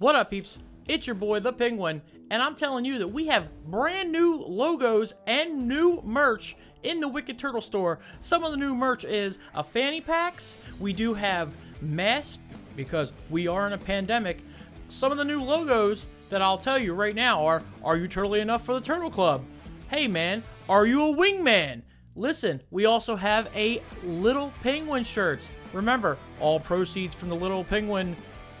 What up, peeps? It's your boy, the Penguin, and I'm telling you that we have brand new logos and new merch in the Wicked Turtle store. Some of the new merch is a fanny packs. We do have masks because we are in a pandemic. Some of the new logos that I'll tell you right now are Are you turtly enough for the Turtle Club? Hey man, are you a wingman? Listen, we also have a Little Penguin shirts. Remember, all proceeds from the Little Penguin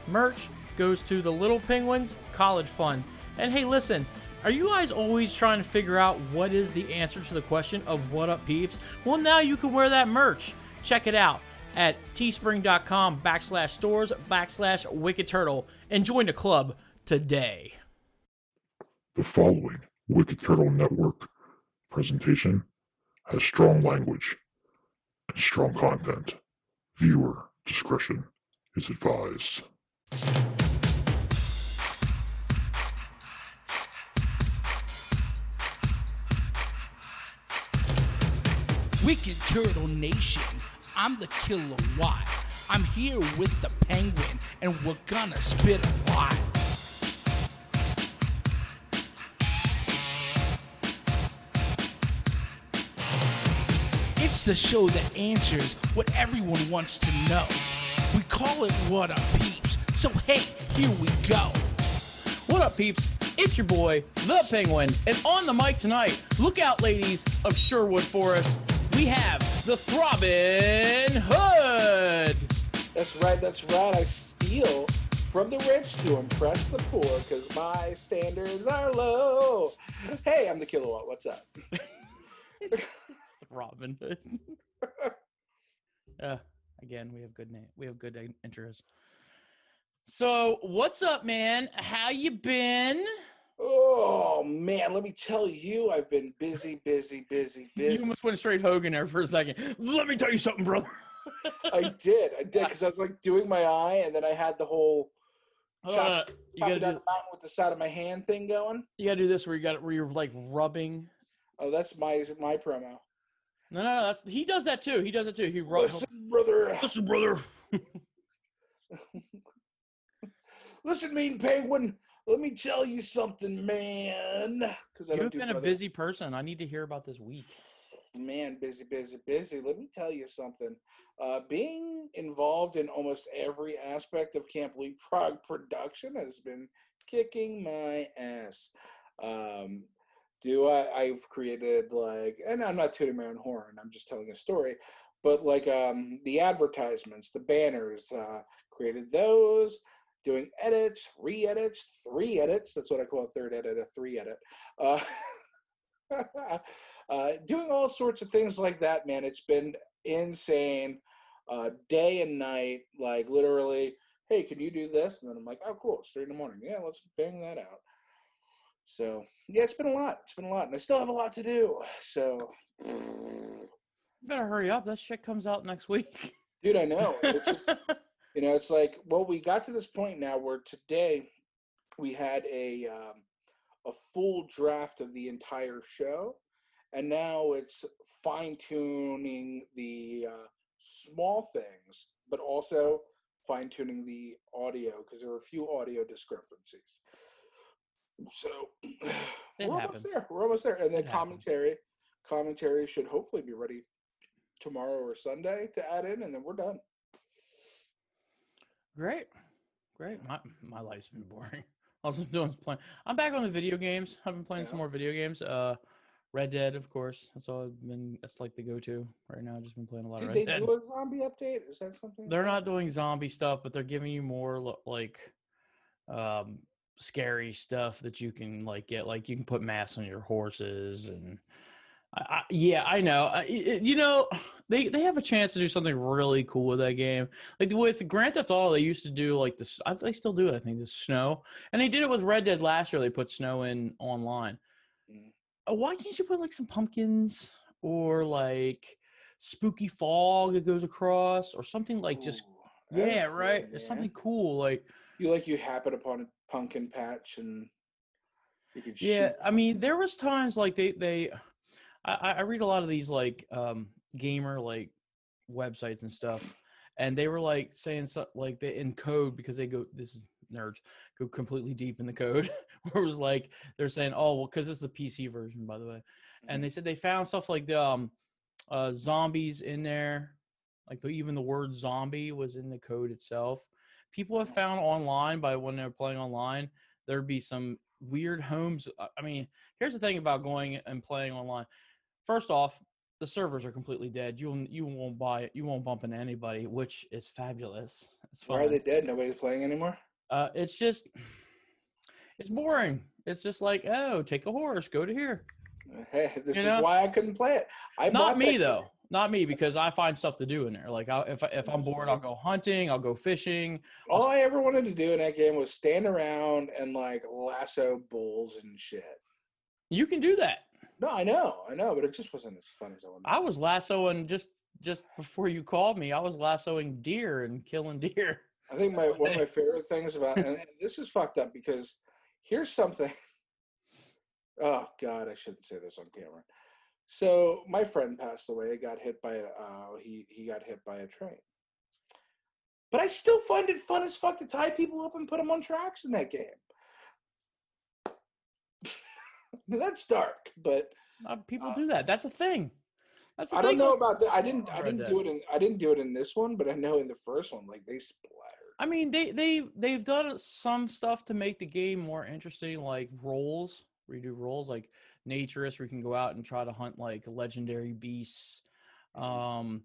merch goes to the Little Penguins College Fund. And hey, listen, are you guys always trying to figure out what is the answer to the question of what up peeps? Well, now you can wear that merch. Check it out at teespring.com backslash stores backslash wicked turtle and join the club today. The following Wicked Turtle Network presentation has strong language and strong content. Viewer discretion is advised. Wicked Turtle Nation, I'm the Killer Watt. I'm here with the Penguin, and we're gonna spit a lot. It's the show that answers what everyone wants to know. We call it What Up Peeps, so hey, here we go. What up, peeps? It's your boy, the Penguin, and on the mic tonight, look out, ladies of Sherwood Forest. We have the Throbbing Hood. That's right, that's right. I steal from the rich to impress the poor because my standards are low. Hey, I'm the kilowatt. What's up? Robin Hood. uh, again, we have good name. We have good in- intros. So, what's up, man? How you been? Oh man, let me tell you, I've been busy, busy, busy, busy. You almost went straight Hogan there for a second. Let me tell you something, brother. I did, I did, because I was like doing my eye, and then I had the whole chop, Uh, you gotta down do. the mountain with the side of my hand thing going. You gotta do this where you got where you're like rubbing. Oh, that's my my promo. No, no, no. That's he does that too. He does it too. He rubs. Listen, brother. Listen, brother. Listen, mean penguin. Let me tell you something, man. Because You've do been a busy person. I need to hear about this week. man busy busy busy let me tell you something uh, being involved in almost every aspect of camp leapfrog production has been kicking my ass um, do I, i've created like and i'm not tooting my own horn i'm just telling a story but like um, the advertisements the banners uh, created those doing edits re-edits three edits that's what i call a third edit a three edit uh, uh, doing all sorts of things like that, man. It's been insane, uh, day and night. Like literally, hey, can you do this? And then I'm like, oh, cool. It's three in the morning. Yeah, let's bang that out. So yeah, it's been a lot. It's been a lot, and I still have a lot to do. So, You better hurry up. That shit comes out next week. dude, I know. It's just you know, it's like well, we got to this point now where today we had a um, a full draft of the entire show, and now it's fine tuning the uh, small things, but also fine tuning the audio because there were a few audio discrepancies. So we're almost there. We're almost there, and then It happens. commentary. Commentary should hopefully be ready tomorrow or Sunday to add in, and then we're done. Great, great. My my life's been boring. All I'm doing is playing. I'm back on the video games. I've been playing some more video games. Uh, Red Dead, of course. That's all I've been. That's like the go-to right now. I've just been playing a lot Did of they Red Dead. do a zombie update? Is that something? They're not doing zombie stuff, but they're giving you more like um scary stuff that you can like get. Like you can put masks on your horses, and I, I, yeah, I know. I, it- you know, they they have a chance to do something really cool with that game. Like with Grand Theft Auto, they used to do like this. I- They still do it. I think the snow, and they did it with Red Dead last year. They put snow in online. Mm. Uh, Why can't you put like some pumpkins or like spooky fog that goes across or something like just Ooh, be yeah, cool, right. It's something cool. Like, You like you happen upon a pumpkin patch and you could yeah. I mean, there was times like they they, I, I read a lot of these like um gamer like websites and stuff, and they were like saying so, like they in code because they go this is nerds go completely deep in the code where it was like they're saying, oh well, because it's the PC version, by the way, and they said they found stuff like the um, uh, zombies in there, like the, even the word zombie was in the code itself. People have found online by when they're playing online, there'd be some weird homes. uh, I mean, here's the thing about going and playing online. First off, the servers are completely dead. You you won't buy it. You won't bump into anybody, which is fabulous. It's Why are they dead? Nobody's playing anymore. Uh, it's just, it's boring. It's just like, oh, take a horse, go to here. Hey, this You is know? why I couldn't play it. I Not me that though. Not me because I find stuff to do in there. Like I, if if I'm bored, I'll go hunting. I'll go fishing. All I ever wanted to do in that game was stand around and like lasso bulls and shit. You can do that. No, I know, I know, but it just wasn't as fun as I wanted. I was lassoing just just before you called me. I was lassoing deer and killing deer. I think my one of my favorite things about and this is fucked up because here's something. Oh God, I shouldn't say this on camera. So my friend passed away. Got hit by a uh, he he got hit by a train. But I still find it fun as fuck to tie people up and put them on tracks in that game. That's dark, but Uh, people Uh, do that. That's a thing. That's the I don't know about that. I didn't. I didn't do it in. I didn't do it in this one, but I know in the first one, like they splattered. I mean, they they they've done some stuff to make the game more interesting, like roles. Where you do roles like naturist, where you can go out and try to hunt like legendary beasts. Um,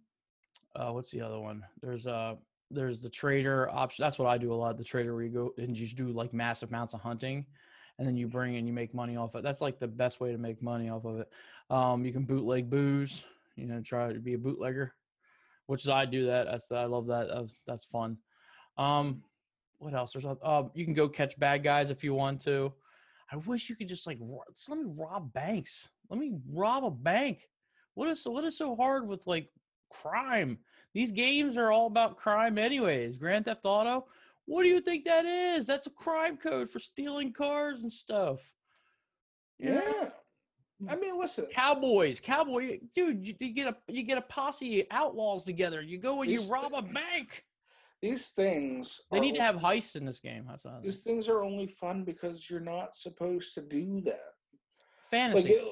uh, what's the other one? There's uh there's the trader option. That's what I do a lot. The trader where you go and you just do like massive amounts of hunting, and then you bring and you make money off it. That's like the best way to make money off of it. Um, you can bootleg booze. You know, try to be a bootlegger, which is I do that. That's I love that. That's, fun. Um, what else? There's uh, you can go catch bad guys if you want to. I wish you could just like just let me rob banks. Let me rob a bank. What is what is so hard with like crime? These games are all about crime anyways. Grand Theft Auto. What do you think that is? That's a crime code for stealing cars and stuff. Know? Yeah. Hmm. I mean, listen. Cowboys, cowboy, dude, you, you get a you get a posse of outlaws together. You go and you rob a bank. These things. They need to have heists in this game. That's These things are only fun because you're not supposed to do that. fantasy. Like it,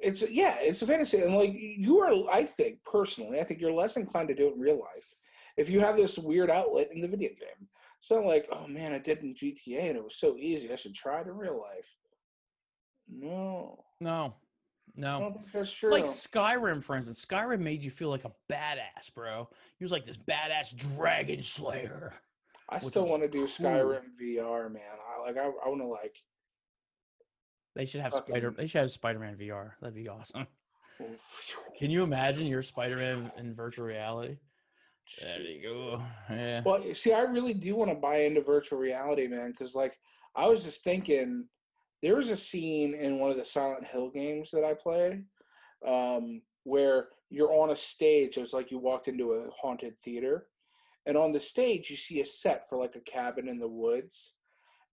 it's yeah, it's a fantasy, and like you are. I think personally, I think you're less inclined to do it in real life if you have this weird outlet in the video game. It's not like, oh man, I did in GTA and it was so easy. I should try it in real life. No, no, no. that's true. Like Skyrim, for instance, Skyrim made you feel like a badass, bro. He was like this badass dragon slayer. I still want to do cool. Skyrim VR, man. I like. I, I want to like. They should have Spider. Fucking- They should have Spider-Man VR. That'd be awesome. Can you imagine your Spider-Man in virtual reality? There you go. Yeah. Well, see, I really do want to buy into virtual reality, man, because like I was just thinking, there was a scene in one of the Silent Hill games that I played, um, where you're on a stage. It was like you walked into a haunted theater, and on the stage you see a set for like a cabin in the woods,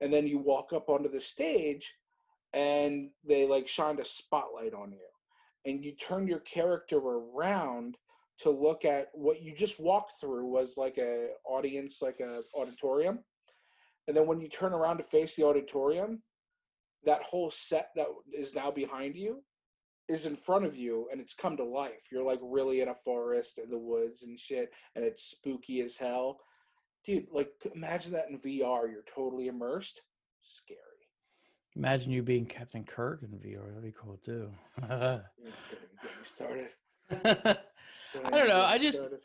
and then you walk up onto the stage, and they like shined a spotlight on you, and you turn your character around to look at what you just walked through was like a audience like a auditorium. And then when you turn around to face the auditorium that whole set that is now behind you is in front of you and it's come to life. You're like really in a forest in the woods and shit and it's spooky as hell. Dude like imagine that in vr you're totally immersed. Scary. Imagine you being Captain Kirk in VR. That'd be cool too. Don't even get me started I Don't know, I just- started.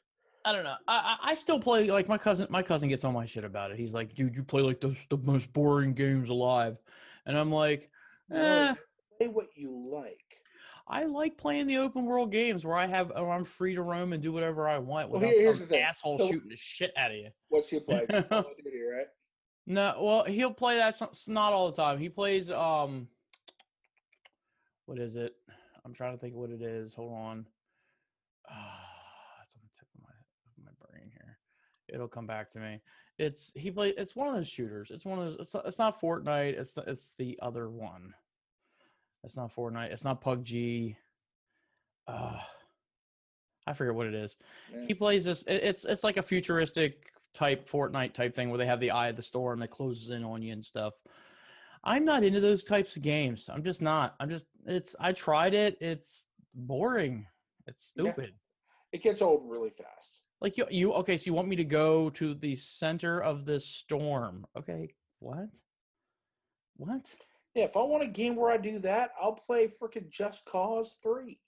don't know. I, I I still play like my cousin. My cousin gets on my shit about it. He's like, "Dude, you play like the the most boring games alive," and I'm like, No, eh, play what you like I like playing the open world games where I have where I'm free to roam and do whatever I want Well, without here- here's some asshole So- shooting the shit out of you. what's he play Call of Duty, right No, well, he'll play that not all the time. He plays um what is it? I'm trying to think what it is. Hold on. Ah, it's on the tip of my of my brain here. It'll come back to me. It's he play it's one of those shooters. It's one of those it's not, it's not Fortnite, it's it's the other one. It's not Fortnite, it's not PUBG. Uh I forget what it is Yeah. he plays this it- it's it's like a futuristic type Fortnite type thing where they have the eye of the storm that closes in on you and stuff. I'm not into those types of games. I'm just not. I'm just it's I tried it. It's boring. It's Yeah. stupid. It gets old really fast. Like you you okay, so you want me to go to the center of the storm. Okay. What? What? Yeah, if I want a game where I do that, I'll play freaking Just Cause 3.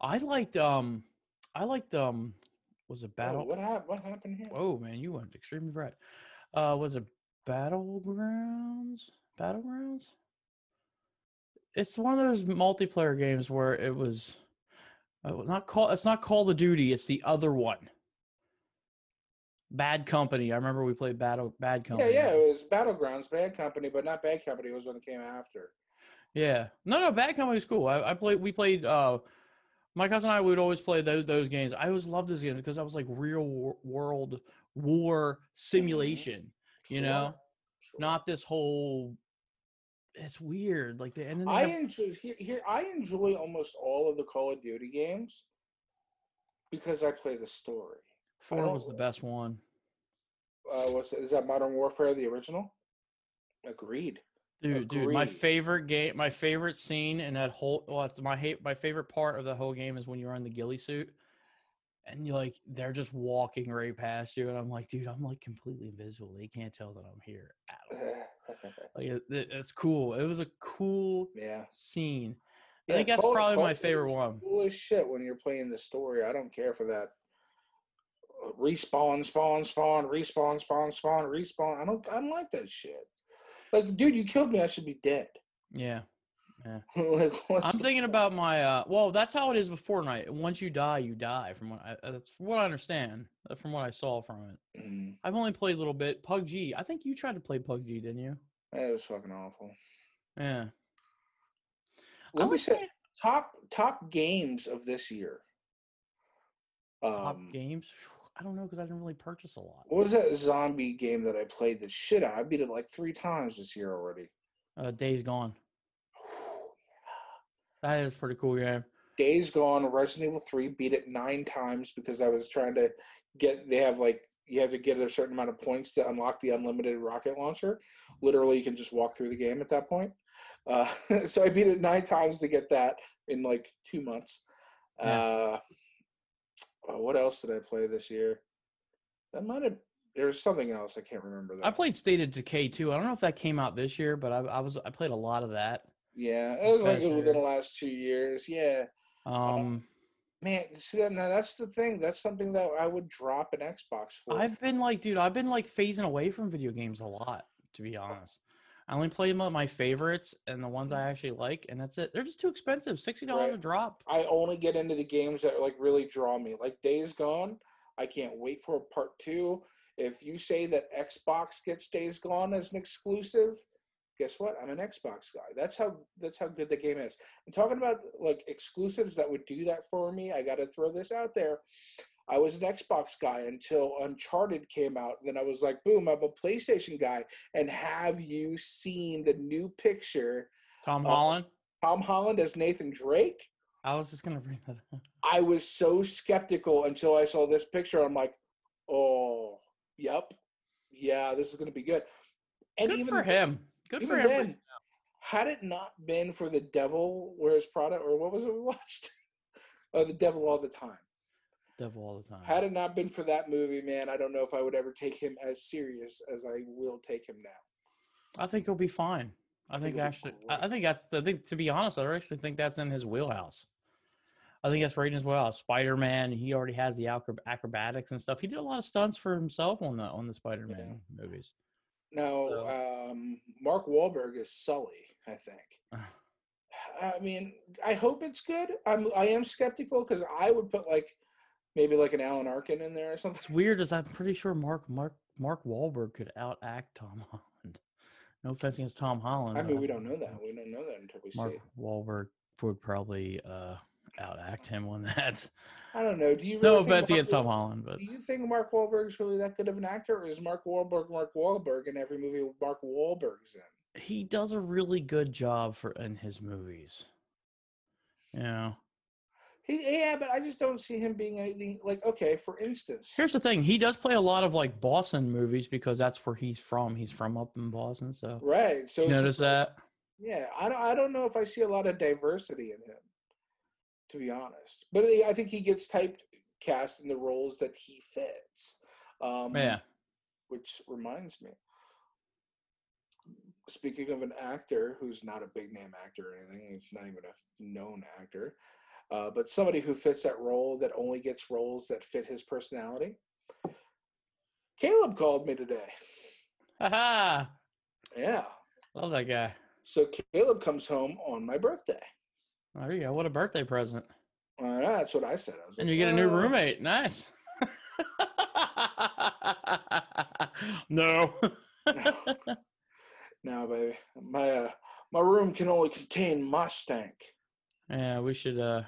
I liked um I liked um was it Oh, battle what happened? What happened here? Oh man, you went extremely bright. Uh, was it Battlegrounds? Battlegrounds? It's one of those multiplayer games where it was uh, not call. It's not Call of Duty. It's the other one. Bad Company. I remember we played Battle Bad Company. yeah, yeah, it was Battlegrounds, Bad Company, but not Bad Company. It was when it came after. Yeah. No, no, Bad Company was cool. I, I played. We played. Uh, my cousin and I would always play those those games. I always loved those games because I was like real wor- world war simulation. You Sure, know, sure. not this whole it's weird like the, and then I have- enjoy here, here. I enjoy almost all of the Call of Duty games because I play the story. Four was the best one Uh, what's is that Modern Warfare the original? Agreed. dude dude my favorite game my favorite scene in that whole well it's my hate my favorite part of the whole game is when you're in the ghillie suit and you're like they're just walking right past you and i'm like dude i'm like completely invisible they can't tell that i'm here at all like it, it- it's cool it was a cool yeah. scene i Yeah, think that's probably my favorite one Cool as shit when you're playing the story. I don't care for that. Respawn, spawn, spawn, respawn, spawn, spawn, respawn. I don't. I don't like that shit. Like, dude, you killed me. I should be dead. yeah like, I'm thinking about my uh well that's how it is with Fortnite. Once you die, you die from what I uh, that's from what I understand, uh, from what I saw from it. Mm, I've only played a little bit. PUBG. I think you tried to play PUBG, didn't you? that was fucking awful. Yeah. Let me say say top top games of this year. top Um, games. I don't know because I didn't really purchase a lot. What was that zombie game that I played the shit out? I beat it like three times this year already. Uh, Days Gone. That is a pretty cool game. Days Gone, Resident Evil 3, beat it nine times because I was trying to get. They have like you have to get a certain amount of points to unlock the unlimited rocket launcher. Literally, you can just walk through the game at that point. Uh, so I beat it nine times to get that in like two months. Uh, oh, what else did I play this year? That might have. There's something else I can't remember. Though. I played State of Decay too. I don't know if that came out this year, but I, I was I played a lot of that. Yeah, it was like within the last two years. Yeah. Um, Man, see that now that's the thing. That's something that I would drop an Xbox for. I've been like, dude, I've been like phasing away from video games a lot, to be honest. I only play my, my favorites and the ones I mm. actually like, and that's it. They're just too expensive. Sixty dollars a drop. I only get into the games that like really draw me. Like Days Gone, I can't wait for part two. If you say that Xbox gets Days Gone as an exclusive, guess what? I'm an Xbox guy. That's how that's how good the game is. And talking about like exclusives that would do that for me, I got to throw this out there. I was an Xbox guy until Uncharted came out. Then I was like, boom, I'm a PlayStation guy. And have you seen the new picture? Tom Holland. Tom Holland as Nathan Drake? I was just gonna bring that up. I was so skeptical until I saw this picture. I'm like, oh, yep, yeah, this is gonna be good. And Good even for him. Good for him. then, had it not been for the Devil Wears Prada, or what was it we watched? oh, the Devil All the Time. Devil all the time. Had it not been for that movie, man, I don't know if I would ever take him as serious as I will take him now. I think he'll be fine. I I think, think actually, I think that's the. I think to be honest, I actually think that's in his wheelhouse. I think that's right in his wheelhouse. Spider Man, he already has the acro- acrobatics and stuff. He did a lot of stunts for himself on the on the Spider Man movies. Now, So- um, Mark Wahlberg is Sully, I think. I mean, I hope it's good. I'm I am skeptical because I would put like maybe like an Alan Arkin in there or something. It's weird, as I'm pretty sure Mark Mark Mark Wahlberg could outact Tom Holland. No offense against Tom Holland. I mean, we don't know that. We don't know that until we Mark see. it. Wahlberg would probably uh, outact him on that. I don't know. Do you? no Really think offense against Tom Holland, but Do you think Mark Wahlberg's really that good of an actor, or is Mark Wahlberg Mark Wahlberg in every movie Mark Wahlberg's in? he does a really good job for in his movies. You know, He, yeah, but I just don't see him being anything like. Okay, for instance, Here's the thing: he does play a lot of like Boston movies because that's where he's from. He's from up in Boston, so right? So you notice just that. Yeah, I don't. I don't know if I see a lot of diversity in him, to be honest. But I think he gets typed cast in the roles that he fits. Um, Yeah. Which reminds me. Speaking of an actor who's not a big name actor or anything, he's not even a known actor, uh, but somebody who fits that role that only gets roles that fit his personality. Caleb called me today. Haha. Yeah. Love that guy. So Caleb comes home on my birthday. Oh, there you go. What a birthday present. Uh, that's what I said. I was And like, you get a new "Uh, roommate. Nice. no. No, baby. My uh, my room can only contain my stank. yeah, we should uh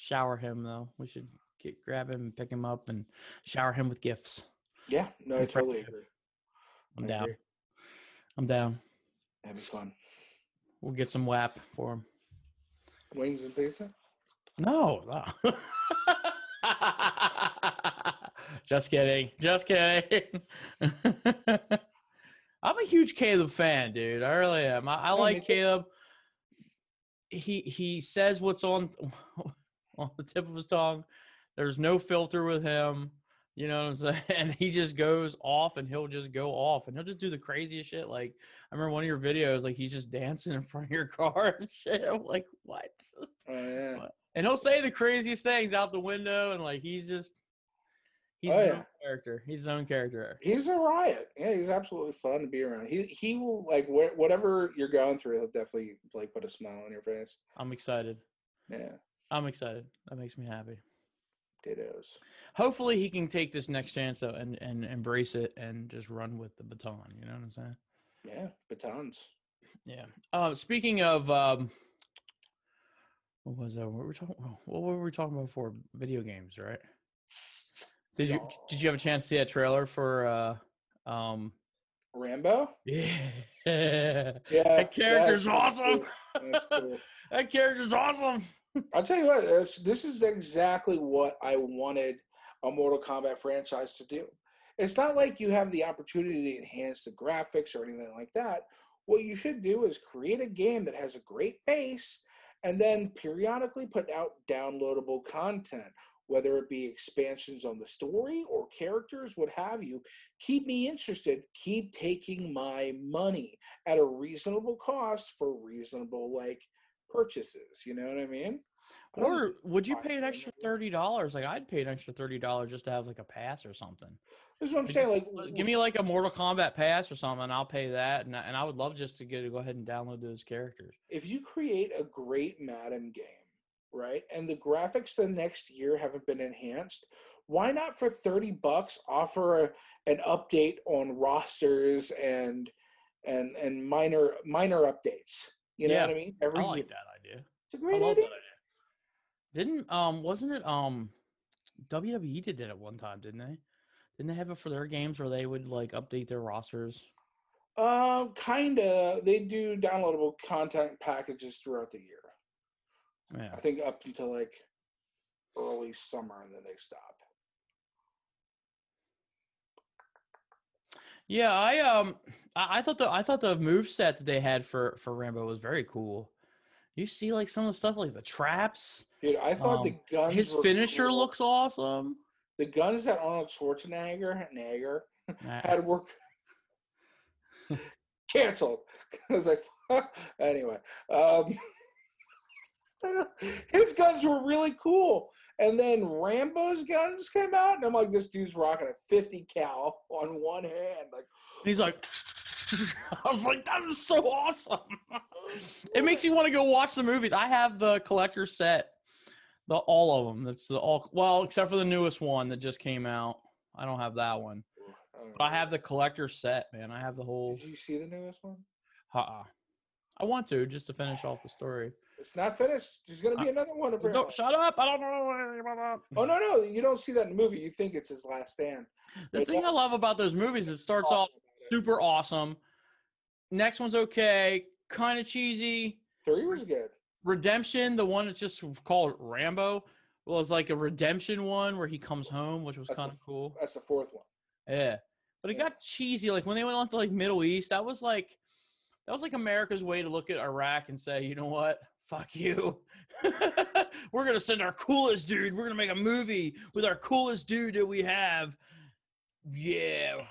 shower him though. We should get grab him and pick him up and shower him with gifts. Yeah, no, I totally agree. I'm I down. agree. I'm down. That'd be fun. We'll get some WAP for him. Wings and pizza. No. no. Just kidding. Just kidding. I'm a huge Caleb fan, dude. I really am. I, I like. Caleb. He he says what's on on the tip of his tongue. There's no filter with him. You know what I'm saying? And he just goes off and he'll just go off and he'll just do the craziest shit. Like I remember one of your videos, like he's just dancing in front of your car and shit. I'm like, what? Oh yeah. And he'll say the craziest things out the window and like he's just he's Oh, his yeah. own character he's his own character He's a riot. Yeah, he's absolutely fun to be around. He he will like wh- whatever you're going through. He'll definitely like put a smile on your face. i'm excited Yeah, i'm excited. That makes me happy. Dittos. hopefully he can take this next chance though and and embrace it and just run with the baton. You know what i'm saying? Yeah, batons. yeah. Uh speaking of um what was that? What were we talking what were we talking about before video games right? Did you did you have a chance to see that trailer for uh um Rambo. yeah. Yeah, that character's awesome. Cool. That's cool. that character's awesome I'll tell you what, this, is exactly what I wanted a Mortal Kombat franchise to do. It's not like you have the opportunity to enhance the graphics or anything like that. What you should do is create a game that has a great base and then periodically put out downloadable content, whether it be expansions on the story or characters, what have you. Keep me interested. Keep taking my money at a reasonable cost for reasonable, like, purchases. You know what I mean? I Or would you pay an extra thirty dollars? Like I'd pay an extra thirty dollars just to have like a pass or something. This is what I'm saying. Like, Give me like a Mortal Kombat pass or something, and I'll pay that. And I, and I would love just to get to go ahead and download those characters. if you create a great Madden game, right, and the graphics the next year haven't been enhanced, why not for thirty bucks offer a, an update on rosters and and and minor minor updates? You know Yeah, what I mean? Every I year, like that idea. it's a I great love idea. that idea. Didn't um wasn't it um WWE did it at one time, didn't they? Didn't they have it for their games where they would like update their rosters? Um, kinda. They do downloadable content packages throughout the year. Yeah. I think up until like early summer, and then they stop. Yeah, I um I, I thought the I thought the move set that they had for for Rambo was very cool. You see like some of the stuff like the traps. Dude, I thought the Um, guns. His finisher cool. looks awesome. the guns that Arnold Schwarzenegger Nager had work canceled. because I anyway, um, his guns were really cool. And then Rambo's guns came out, and I'm like, this dude's rocking a 50 cal on one hand. Like, He's like, I was like, that is so awesome. it makes you want to go watch the movies. I have the collector set, the all of them. That's the all well, except for the newest one that just came out. I don't have that one, but I have the collector set, man. I have the whole. Did you see the newest one? Uh-uh. I want to just to finish off the story. It's not finished. There's going to be Uh, another one. Don't shut up! I don't know that. Oh no, no, you don't see that in the movie. You think it's his last stand. The Wait, thing I love about those movies, is it starts off super awesome. Next one's okay, kind of cheesy. Three was good. Redemption, the one that's just called Rambo, well, it's like a redemption one where he comes home, which was kind of cool. That's the fourth one. Yeah, but it Yeah. got cheesy. Like when they went on to like Middle East, that was like that was like America's way to look at Iraq and say, you know what? Fuck you. We're gonna send our coolest dude. We're gonna make a movie with our coolest dude that we have. Yeah.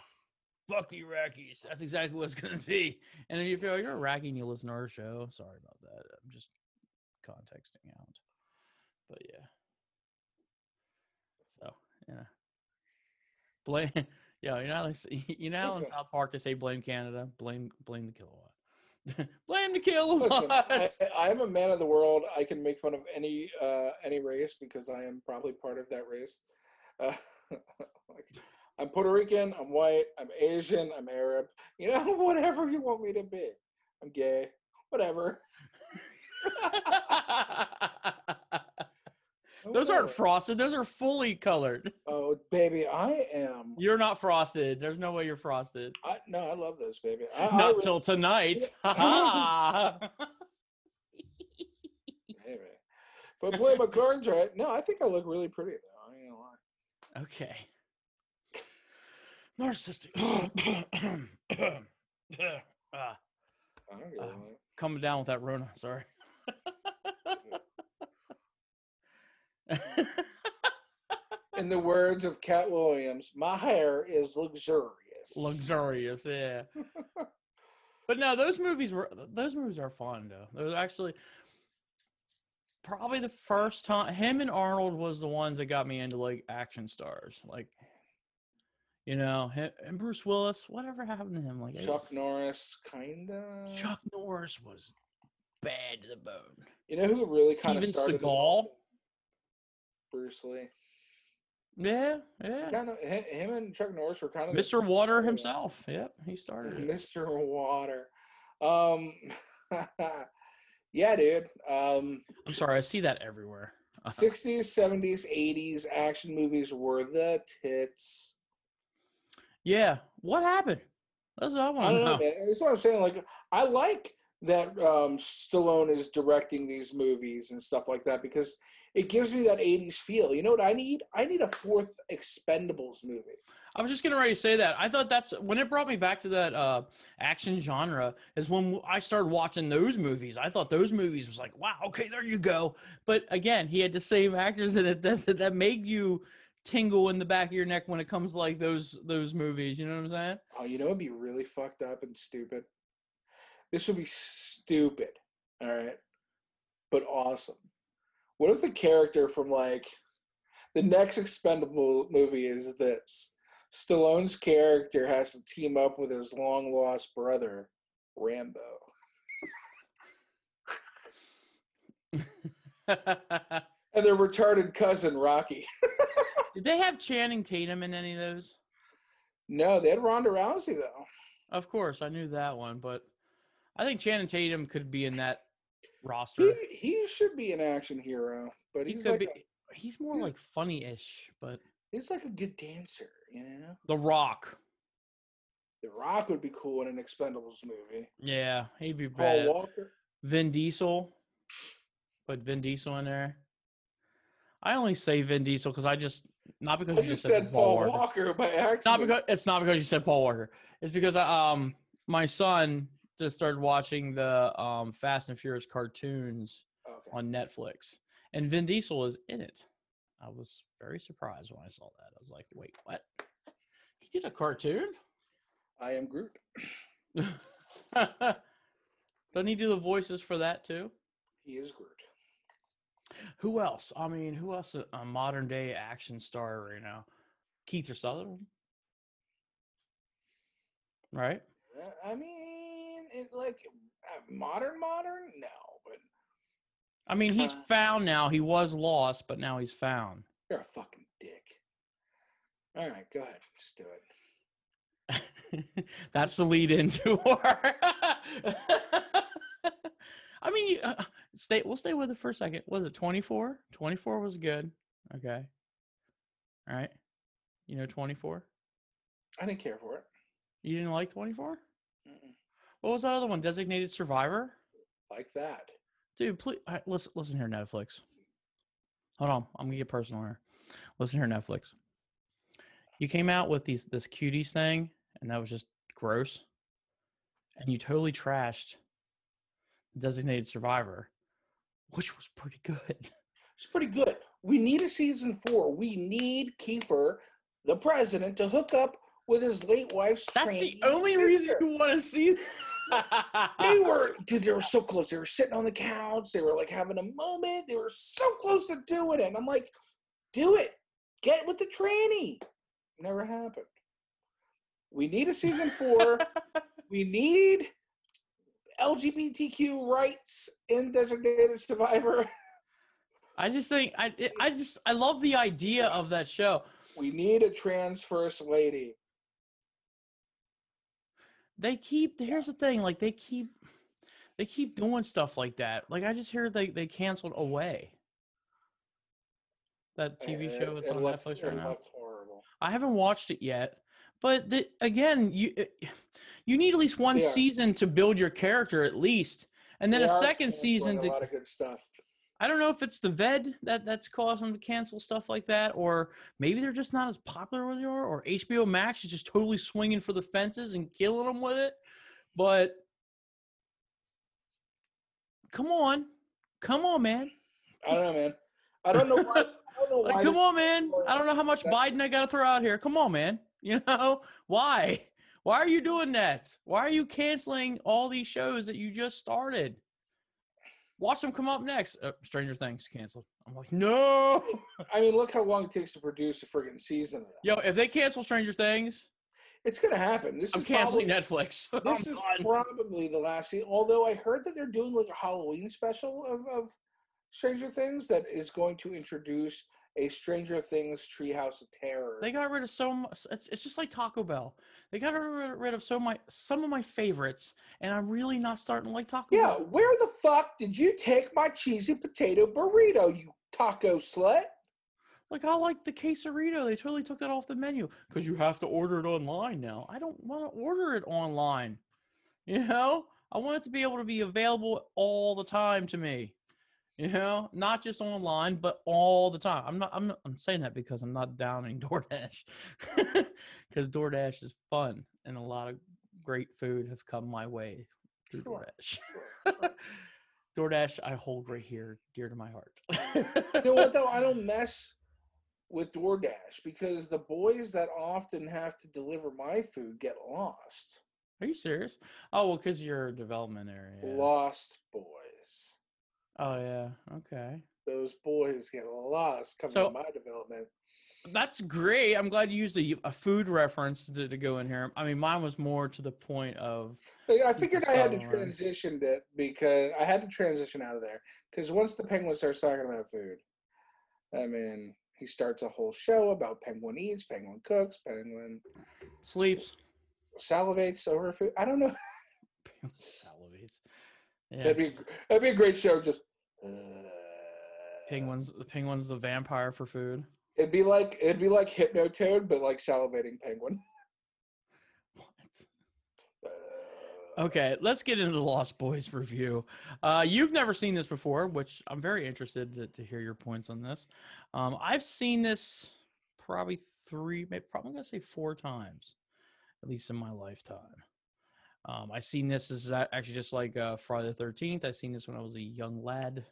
Fuck the Iraqis. That's exactly what it's gonna be. And if you feel you're a Iraqi and you listen to our show, sorry about that. I'm just contexting out. But yeah. So yeah. Blame yeah, you know how you know how in South Park they say blame Canada, blame blame the kilowatt. blame kilowatt. Listen, I, I am a man of the world. I can make fun of any uh, any race because I am probably part of that race. Uh, like, I'm Puerto Rican. I'm white. I'm Asian. I'm Arab. You know, whatever you want me to be. I'm gay. Whatever. Those aren't frosted. Those are fully colored. Oh, baby, I am. You're not frosted. There's no way you're frosted. I, no, I love those, baby. I, I Not re- till tonight. Maybe. If I play my cards right, no, I think I look really pretty though. I ain't gonna lie. okay. Narcissistic. Ah, I don't Uh, coming down with that Rona. Sorry. In the words of Katt Williams, my hair is luxurious. Luxurious, yeah. but no, those movies were those movies are fun though. Those actually probably the first time him and Arnold was the ones that got me into like action stars. Like you know, him, and Bruce Willis, whatever happened to him? Like Chuck was- Norris, kinda. Chuck Norris was bad to the bone. You know who really kind of started Seagal? Bruce Lee. Yeah, yeah. Kind of him and Chuck Norris were kind of Mr. Water himself. Yep, he started it. Mr. Water. Um, yeah, dude. Um, I'm sorry, I see that everywhere. Uh-huh. 60s, 70s, 80s action movies were the tits. Yeah. What happened? That's what I want to know, know. man. That's what I'm saying. Like, I like that um, Stallone is directing these movies and stuff like that because it gives me that 80s feel. You know what I need? I need a fourth Expendables movie. I was just getting ready to say that. I thought that's when it brought me back to that uh, action genre is when I started watching those movies. I thought those movies was like, wow, okay, there you go. But again, he had the same actors in it that that, that make you tingle in the back of your neck when it comes to like those those movies. You know what I'm saying? Oh, you know what'd be really fucked up and stupid? This would be stupid, all right, but awesome. What if the character from like the next expendable movie is this? Stallone's character has to team up with his long lost brother, Rambo. And their retarded cousin, Rocky. Did they have Channing Tatum in any of those? No, they had Ronda Rousey, though. Of course, I knew that one, but I think Channing Tatum could be in that roster. He, he should be an action hero, but he's could like, be. a, He's more yeah. like funny-ish, but he's like a good dancer, you know? The Rock. The Rock would be cool in an Expendables movie. Yeah, he'd be Paul. Walker. Vin Diesel. Put Vin Diesel in there. I only say Vin Diesel because I just not because I you just said said Paul Walker. Walker by accident. Not because it's not because you said Paul Walker. It's because I, um my son just started watching the um Fast and Furious cartoons Okay. on Netflix, and Vin Diesel is in it. I was very surprised when I saw that. I was like, "Wait, what? He did a cartoon? I am Groot. Doesn't he do the voices for that too? He is Groot. Who else? I mean, who else? A, a modern day action star right now? Kiefer Sutherland, right? Uh, I mean, it, like uh, modern, modern? No, but I mean, he's Uh, found now. He was lost, but now he's found. you're a fucking dick. All right, go ahead. Just do it. That's the lead into her. I mean, you, uh, stay. We'll stay with it for a second. Was it twenty four? Twenty four was good. Okay. All right. You know twenty four. I didn't care for it. You didn't like twenty four? Mm-mm. What was that other one? Designated Survivor. Like that. Dude, please listen. Listen here, Netflix. Hold on, I'm gonna get personal here. Listen here, Netflix. You came out with these this cuties thing, and that was just gross. And you totally trashed Designated Survivor, which was pretty good. It's pretty good. We need a season four. We need Kiefer, the president, to hook up with his late wife's. That's the only reason you want to see. They were, dude. They were so close. They were sitting on the couch. They were like having a moment. They were so close to doing it. And I'm like, do it. Get with the tranny. Never happened. We need a season four. we need LGBTQ rights in Designated Survivor. I just think I I just I love the idea of that show. We need a trans first lady. They keep here's the thing, like they keep they keep doing stuff like that. Like I just heard they they canceled away. That TV It- show that's it on looked- Netflix right now. horrible. I haven't watched it yet, but the, again, you eh, you need at least one Yeah. season to build your character at least, and then They a second season A to lot of good stuff. I don't know if it's the VED that that's causing them to cancel stuff like that, or maybe they're just not as popular where they are, or HBO Max is just totally swinging for the fences and killing them with it. But come on, come on, man, I don't know, man. I don't know why. Don't know like why come on, man. I don't know how much Biden I got to throw out here. Come on, man. You know why? Why are you doing that? Why are you canceling all these shows that you just started? Watch them come up next. Uh, Stranger Things canceled. I'm like, no. I mean, look how long it takes to produce a friggin' season of that. Yo, if they cancel Stranger Things, It's gonna happen. This I'm is canceling probably, Netflix. I'm This is done. probably the last season. Although I heard that they're doing like a Halloween special of, of Stranger Things that is going to introduce a Stranger Things Treehouse of Terror. They got rid of so much. It's, it's just like Taco Bell. They got rid of so my some of my favorites, and I'm really not starting to like Taco yeah, Bell. where the fuck did you take my cheesy potato burrito, you taco slut? Like I like the quesarito. They totally took that off the menu because you have to order it online now. I don't want to order it online. You know, I want it to be able to be available all the time to me. You know, not just online, but all the time. I'm not. I'm. Not, I'm saying that because I'm not downing DoorDash, because DoorDash is fun and a lot of great food has come my way through Sure, DoorDash. sure. DoorDash, I hold right here, dear to my heart. You know what though? I don't mess with DoorDash because the boys that often have to deliver my food get lost. Are you serious? Oh well, because you're a development area. Lost boys. Oh yeah. Okay. Those boys get lost coming So- to my development. That's great. I'm glad you used a, a food reference to, to go in here. I mean, mine was more to the point of I figured I had to transition it because I had to transition out of there because once the penguin starts talking about food, I mean, he starts a whole show about penguin eats, penguin cooks, penguin sleeps. salivates over food. I don't know. Yeah. That'd be that'd be a great show. Just uh, penguins. The penguin's the vampire for food. It'd be like it'd be like Hypnotoad, but like salivating penguin. What? Uh, Okay, let's get into the Lost Boys review. Uh, you've never seen this before, which I'm very interested to, to hear your points on this. Um, I've seen this probably three, maybe probably gonna say four times, at least in my lifetime. Um, I seen this is actually just like uh, Friday the Thirteenth. I seen this when I was a young lad.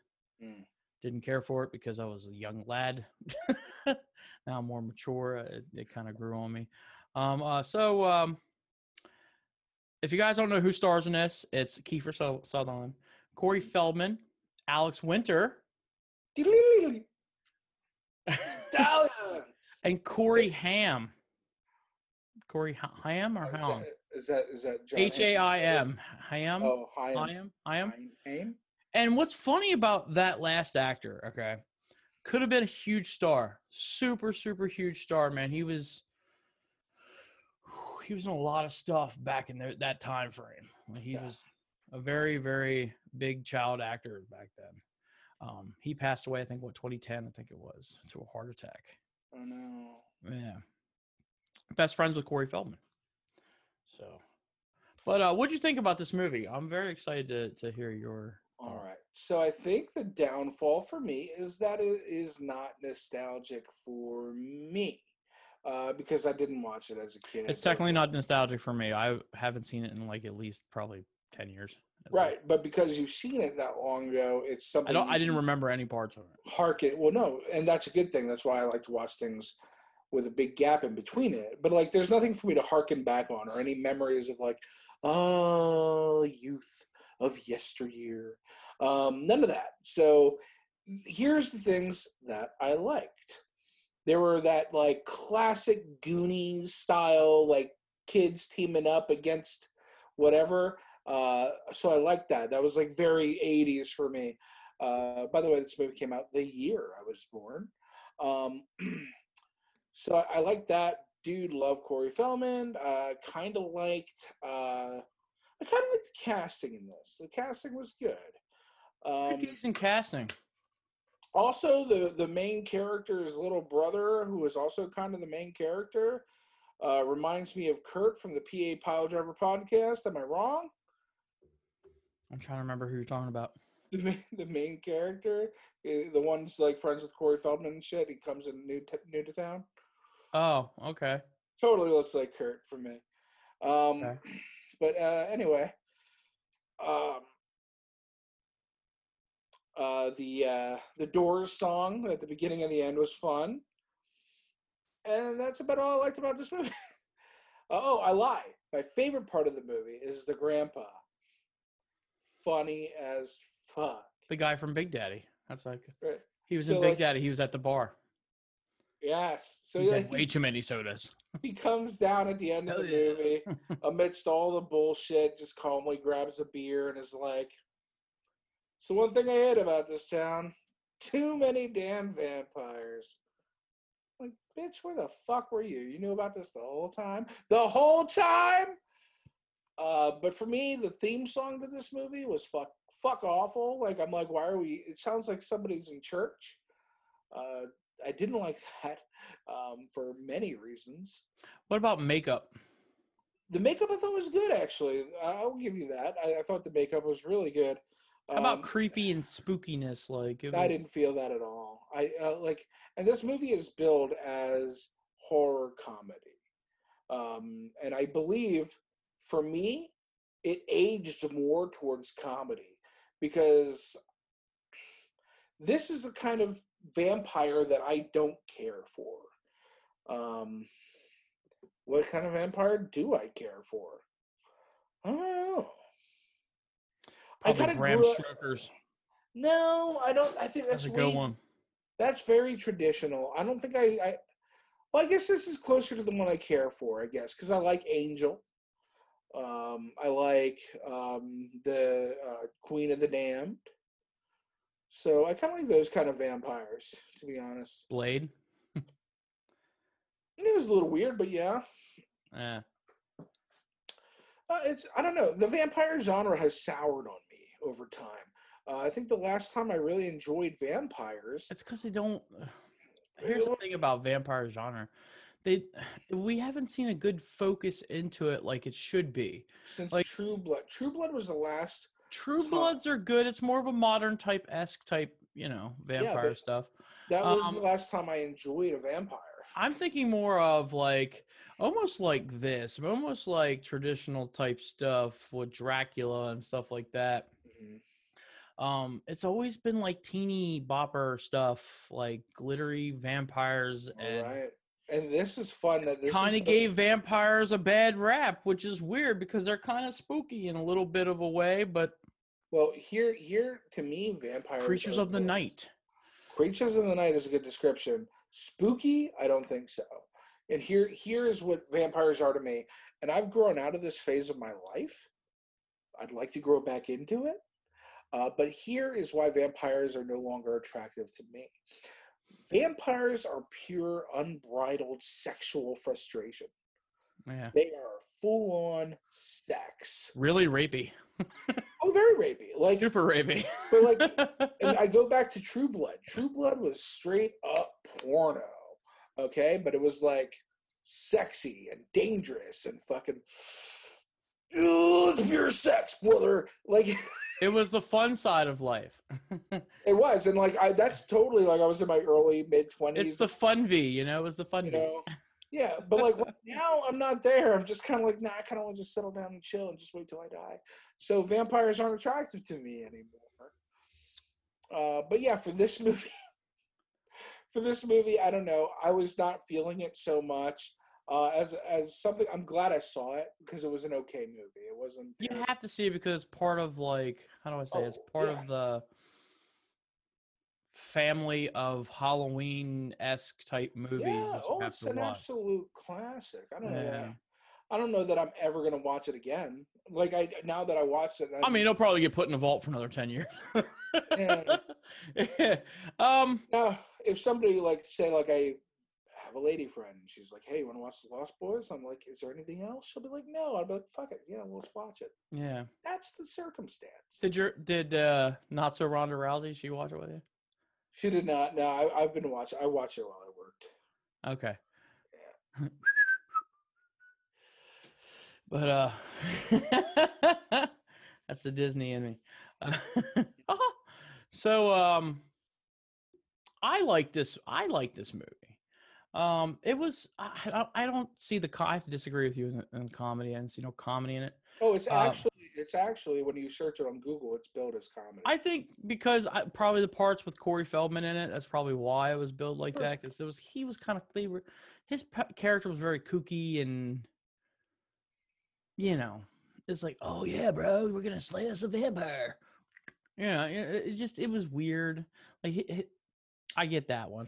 Mm. Didn't care for it because I was a young lad. now I'm more mature. uh, It, it kind of grew on me. Um, uh, so um, if you guys don't know who stars in this, it's Kiefer Suther- Sutherland, Corey Feldman, Alex Winter, and Corey Ham. Corey Ham or Ham? Is that is that John H A I? M. Ham. Oh, hi. Ham. Ham. Hamm? And what's funny about that last actor, okay, could have been a huge star, super, super huge star, man. He was, he was in a lot of stuff back in the, that time frame. He Yeah. was a very, very big child actor back then. Um, he passed away, I think, what 2010, I think it was, to a heart attack. Oh no. Yeah, best friends with Corey Feldman. So, but uh, what'd you think about this movie? I'm very excited to to hear your All right. So I think the downfall for me is that it is not nostalgic for me. Uh, because I didn't watch it as a kid. It's technically not nostalgic for me. I haven't seen it in like at least probably ten years. right, but because you've seen it that long ago, it's something I don't. I didn't remember any parts of it. Harken. Well, no, and that's a good thing. That's why I like to watch things with a big gap in between it. But like, there's nothing for me to harken back on or any memories of like, oh, youth of yesteryear. Um, none of that. So here's the things that I liked. There were that like classic Goonies style, like kids teaming up against whatever. Uh, so I liked that. That was like very 80s for me. Uh, by the way, this movie came out the year I was born. Um, so I, I like that. Dude, love Corey Feldman. Uh, kind of liked. Uh, I kind of liked the casting in this. The casting was good. Um, decent casting. also, the the main character's little brother, who is also kind of the main character, uh, reminds me of Kurt from the PA Pile Driver podcast. Am I wrong? I'm trying to remember who you're talking about. The main, the main character, eh, the one's like friends with Corey Feldman and shit. He comes in new t- new to town. Oh, okay. Totally looks like Kurt for me. Um, Okay. But uh, anyway, um, uh, the uh, the Doors song at the beginning and the end was fun, and that's about all I liked about this movie. Uh, oh, I lie. My favorite part of the movie is the grandpa. Funny as fuck. The guy from Big Daddy. That's like Right. he was So, in Big like- Daddy. He was at the bar. Yes. So he yeah, had way too many sodas. he comes down at the end of the movie amidst all the bullshit, just calmly grabs a beer and is like, So, one thing I hate about this town too many damn vampires. Like, bitch, where the fuck were you? You knew about this the whole time? The whole time? Uh, but for me, the theme song to this movie was fuck, fuck awful. Like, I'm like, why are we? It sounds like somebody's in church. Uh, I didn't like that um, for many reasons. What about makeup? The makeup I thought was good, actually. I'll give you that. I, I thought the makeup was really good. How about Um, creepy and spookiness? Like it was, I didn't feel that at all. I uh, like, and this movie is billed as horror comedy, um, and I believe for me, it aged more towards comedy because this is the kind of vampire that I don't care for. Um, what kind of vampire do I care for? I don't know. I Probably kinda Bram Stoker's. No, I don't. I think that's, That's a good one. That's very traditional. I don't think I, I. Well, I guess this is closer to the one I care for. I guess because I like Angel. Um, I like um, the uh, Queen of the Damned. So I kind of like those kind of vampires, to be honest. Blade. It was a little weird, but yeah, Yeah. uh, it's. I don't know. The vampire genre has soured on me over time. Uh, I think the last time I really enjoyed vampires. It's because they don't. Here's the thing about vampire genre. They, we haven't seen a good focus into it like it should be. Since like- True Blood, True Blood was the last True Bloods are good. It's more of a modern type esque type, you know, vampire but- stuff. That was Um, the last time I enjoyed a vampire. I'm thinking more of like almost like this, almost like traditional type stuff with Dracula and stuff like that. Mhm. Um, it's always been like teeny bopper stuff, like glittery vampires, and Right. And this is fun that this kind of gave vampires a bad rap, which is weird because they're kind of spooky in a little bit of a way, but well here here to me vampires creatures of the night. Creatures of the night is a good description. Spooky, I don't think so. And here here is what vampires are to me. And I've grown out of this phase of my life. I'd like to grow back into it. Uh, but here is why vampires are no longer attractive to me. Vampires are pure, unbridled sexual frustration. Yeah, They are full on sex. really rapey, Oh, very rapey. Like, super rapey. but like, and I go back to True Blood. True Blood was straight up porno, okay, but it was like sexy and dangerous and fucking. "Ugh, it's pure sex, brother. Like, It was the fun side of life. It was, and like I, that's totally like I was in my early mid twenties. it's the fun V, you know. It was the fun you V. know. Yeah, but like right now I'm not there. I'm just kind of like, nah, I kind of want to just settle down and chill and just wait till I die. So vampires aren't attractive to me anymore. Uh, but yeah, for this movie, for this movie, I don't know. I was not feeling it so much. Uh, as as something, I'm glad I saw it because it was an okay movie. It wasn't. You terrible. have to see it because it's part of like how do I say? it? it's Oh, part yeah. of the family of Halloween esque type movies. Yeah, oh, it's an watch. absolute classic. I don't know. Yeah. That, I don't know that I'm ever gonna watch it again. Like I now that I watched it, I mean, it'll probably get put in a vault for another ten years. Yeah. um, now if somebody like say like I have a lady friend, she's like, "Hey, you want to watch The Lost Boys?" I'm like, "Is there anything else?" She'll be like, "No." I'll be like, "Fuck it, yeah, let's watch it." yeah. That's the circumstance. Did your did uh not so Ronda Rousey? She watch it with you? She did not. No, I, I've been watching. I watched it while I worked. Okay. but uh that's the Disney in me. so um I like this I like this movie. Um it was I, I don't- see the I have to disagree with you in, in comedy. I didn't see no comedy in it. Oh, it's Um, actually it's actually when you search it on Google, it's billed as comedy. I think because I, probably the parts with Corey Feldman in it, that's probably why it was built like Sure. that. Because it was he was kind of they were his character was very kooky and you know it's like oh yeah bro we're gonna slay us a vampire. Yeah, it, it just it was weird. Like it, it- I get that one.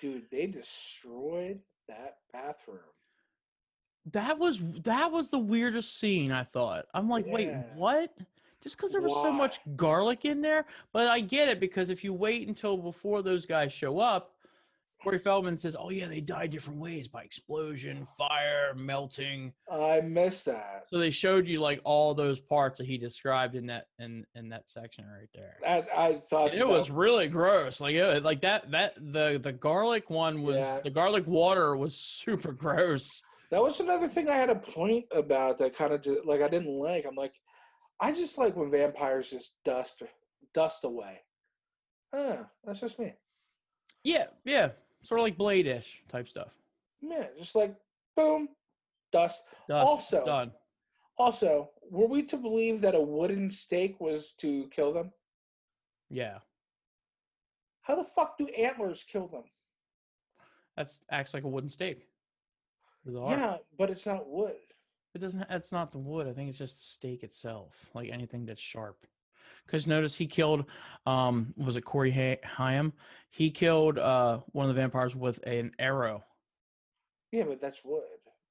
Dude, they destroyed that bathroom. That was that was the weirdest scene. I thought. I'm like, wait, what? Just because there was so much garlic in there, but I get it because if you wait until before those guys show up, Corey Feldman says, "Oh yeah, they die different ways by explosion, fire, melting." I missed that. So they showed you like all those parts that he described in that in in that section right there. That I thought And it was really gross. Like it, like that that the the garlic one was Yeah. the garlic water was super gross. That was another thing I had a point about that kind of like I didn't like. I'm like, I just like when vampires just dust dust away. Huh, that's just me. Yeah, yeah, sort of like Blade-ish type stuff. Yeah, just like boom, dust. Dust, Also- done. Also, were we to believe that a wooden stake was to kill them? Yeah, How the fuck do antlers kill them? that's acts like a wooden stake. Yeah, but it's not wood. It doesn't. It's not the wood. I think it's just the stake itself, like anything that's sharp. Because notice he killed, um, was it Corey Hay- Haim? He killed uh one of the vampires with an arrow. Yeah, but that's wood.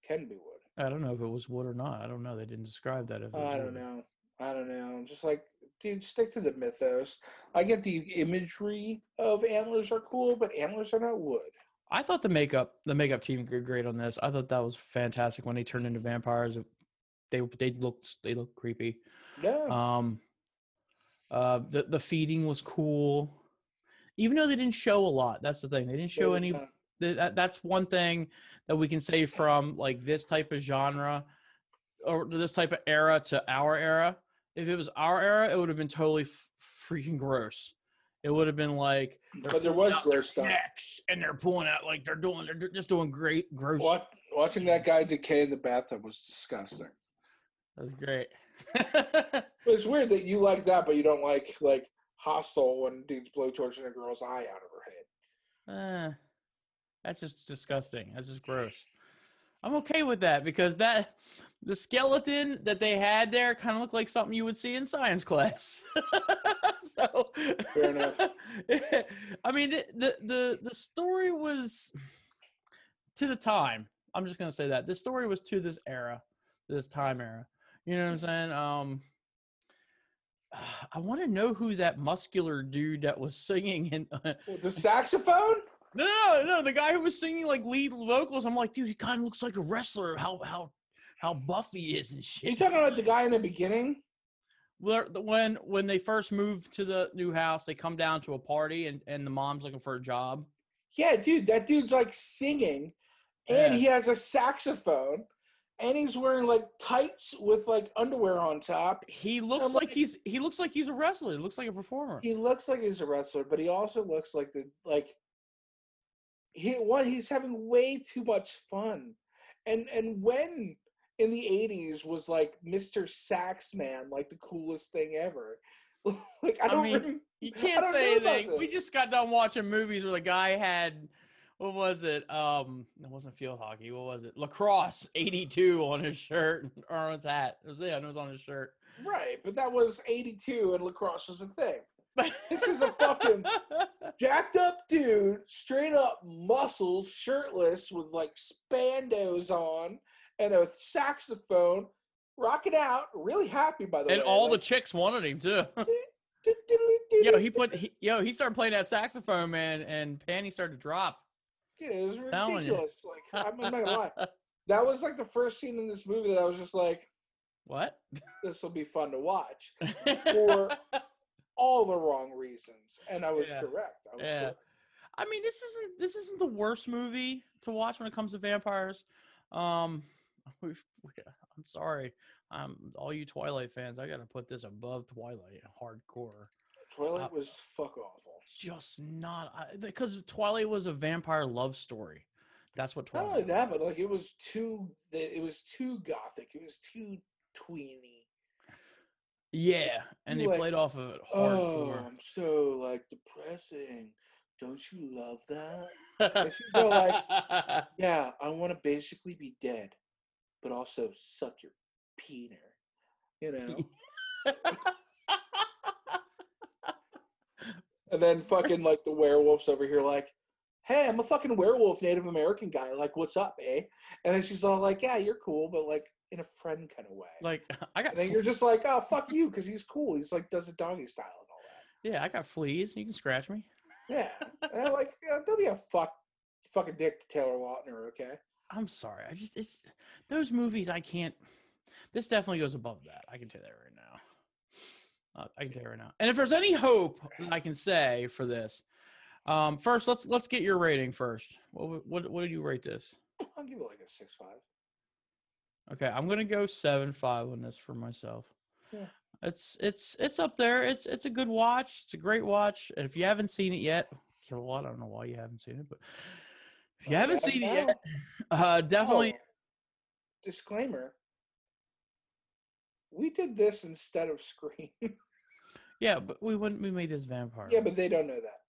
Can be wood. I don't know if it was wood or not. I don't know. They didn't describe that. If I don't wood. know. I don't know. I'm just like, dude, stick to the mythos. I get the imagery of antlers are cool, but antlers are not wood. I thought the makeup, the makeup team did great on this. I thought that was fantastic when they turned into vampires. They they looked they looked creepy. Yeah. Um, uh, the the feeding was cool, even though they didn't show a lot. That's the thing; they didn't show any. did not. th- That, that's one thing that we can say from like this type of genre or this type of era to our era. If it was our era, it would have been totally f- freaking gross. It would have been like, But there was gross stuff. and they're pulling out like they're doing, they're just doing great, gross. What, watching that guy decay in the bathtub was disgusting. That's great. But it's weird that you like that, but you don't like like Hostel when dudes blow blowtorching a girl's eye out of her head. Eh, that's just disgusting. That's just gross. I'm okay with that because that the skeleton that they had there kind of looked like something you would see in science class. so Fair enough. I mean, the, the the the story was to the time. I'm just gonna say that the story was to this era, this time era. You know what I'm saying? Um, I want to know who that muscular dude that was singing in. Well, the saxophone? No, no, no, the guy who was singing like lead vocals. I'm like, dude, he kind of looks like a wrestler. How how how buff he is and shit. you talking about the guy in the beginning? Well, when when they first move to the new house, they come down to a party and and the mom's looking for a job. Yeah, dude, that dude's like singing, and Yeah. he has a saxophone, and he's wearing like tights with like underwear on top. He looks like like- he's he looks like he's a wrestler. He looks like a performer. He looks like he's a wrestler, but he also looks like the like he what he's having way too much fun. And and when in the 80s was like Mr. Sax Man like the coolest thing ever. like I I don't mean, rem- You can't say anything. We just got done watching movies where the guy had what was it? Um, it wasn't field hockey. What was it? Lacrosse '82 on his shirt or on his hat. It was yeah, it was on his shirt. right, but that was 82 and lacrosse was a thing. This is a fucking jacked up dude, straight up muscles, shirtless with like spandos on and a saxophone, rocking out, really happy by the and way. And all the chicks wanted him too. Yo, he put he, yo he started playing that saxophone, man, and panties started to drop. It was ridiculous. Like I'm not gonna lie. That was like the first scene in this movie that I was just like, what? this will be fun to watch. For all the wrong reasons. And I was Yeah. correct. I was Yeah. correct. I mean, this isn't this isn't the worst movie to watch when it comes to vampires. Um, we, we, I'm sorry, um, all you Twilight fans. I gotta put this above Twilight, hardcore. Twilight Uh, was fuck awful. Just not because Twilight was a vampire love story. That's what Not Twilight. only that, was. but like it was too it was too gothic. It was too tweeny. yeah, and they like, played off of it Oh. I'm so like depressing. Don't you love that? like- Yeah, I want to basically be dead, but also suck your peener. You know? And then fucking like the werewolves over here, like, hey, I'm a fucking werewolf Native American guy. Like, what's up, eh? And then she's all like, yeah, you're cool, but like in a friend kind of way. like I got and then you're just like, oh, fuck you, because he's cool. He's like, does a doggy style and all that. yeah, I got fleas. You can scratch me. Yeah. And I'm like, yeah, don't be a fuck, fucking dick to Taylor Lautner, okay? I'm sorry. I just it's those movies I can't. This definitely goes above that. I can tell you that right now. Uh, I can tell you right now. And if there's any hope I can say for this, um, first let's let's get your rating first. What what what did you rate this? I'll give it like a six five. Okay, I'm gonna go seven five on this for myself. Yeah. It's it's it's up there. It's it's a good watch. It's a great watch. And if you haven't seen it yet, Kilowatt, I don't know why you haven't seen it, but if you Well, haven't yeah, seen it yet, uh, definitely. Oh, disclaimer. We did this instead of Scream. Yeah, but we wouldn't. We made this vampire. yeah, but they don't know that.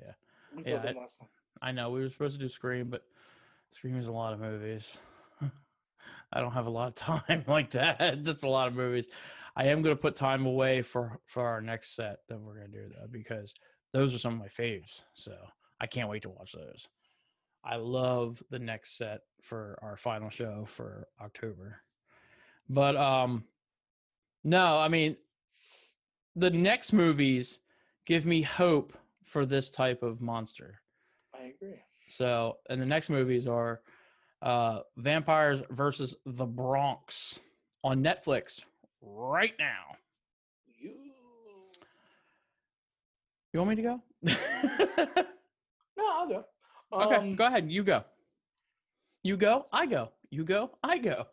Yeah. We Yeah, told them I- last time. I know we were supposed to do Scream, but Scream is a lot of movies. I don't have a lot of time like that. That's a lot of movies. I am going to put time away for for our next set that we're going to do though, because those are some of my faves. So I can't wait to watch those. I love the next set for our final show for October. But um, no, I mean, the next movies give me hope for this type of monster. I agree. So, and the next movies are uh Vampires versus the Bronx on Netflix right now. You. You want me to go? No, I'll go. okay, Um, go ahead. You go. You go. I go. You go. I go.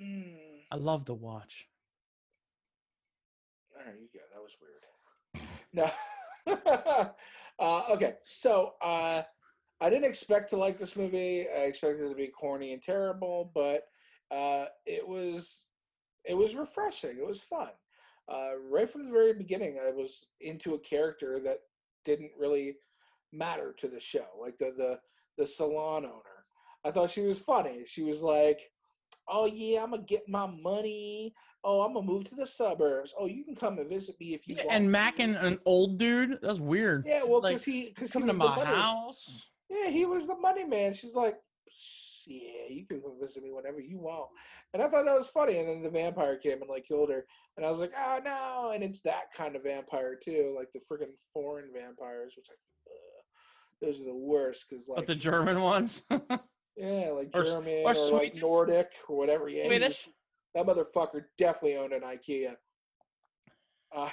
mm, I love to watch. There you go. That was weird. No. uh, okay, so uh, I didn't expect to like this movie. I expected it to be corny and terrible, but uh, it was it was refreshing. It was fun. Uh, right from the very beginning, I was into a character that didn't really matter to the show, like the the the salon owner. I thought she was funny. She was like, "Oh yeah, I'm gonna get my money. Oh, I'm gonna move to the suburbs. Oh, you can come and visit me if you Yeah, want." and to." macking an old dude. That's weird. Yeah, well, like, because he because he Come to was the my money. house. Yeah, he was the money man. She's like, yeah, you can come visit me whenever you want. And I thought that was funny. And then the vampire came and like killed her, and I was like, oh no! And it's that kind of vampire too, like the freaking foreign vampires, which I. Uh, those are the worst because like But the German ones. yeah, like or German or or, like Nordic or whatever. Yeah, was- Swedish. that motherfucker definitely owned an IKEA. Uh,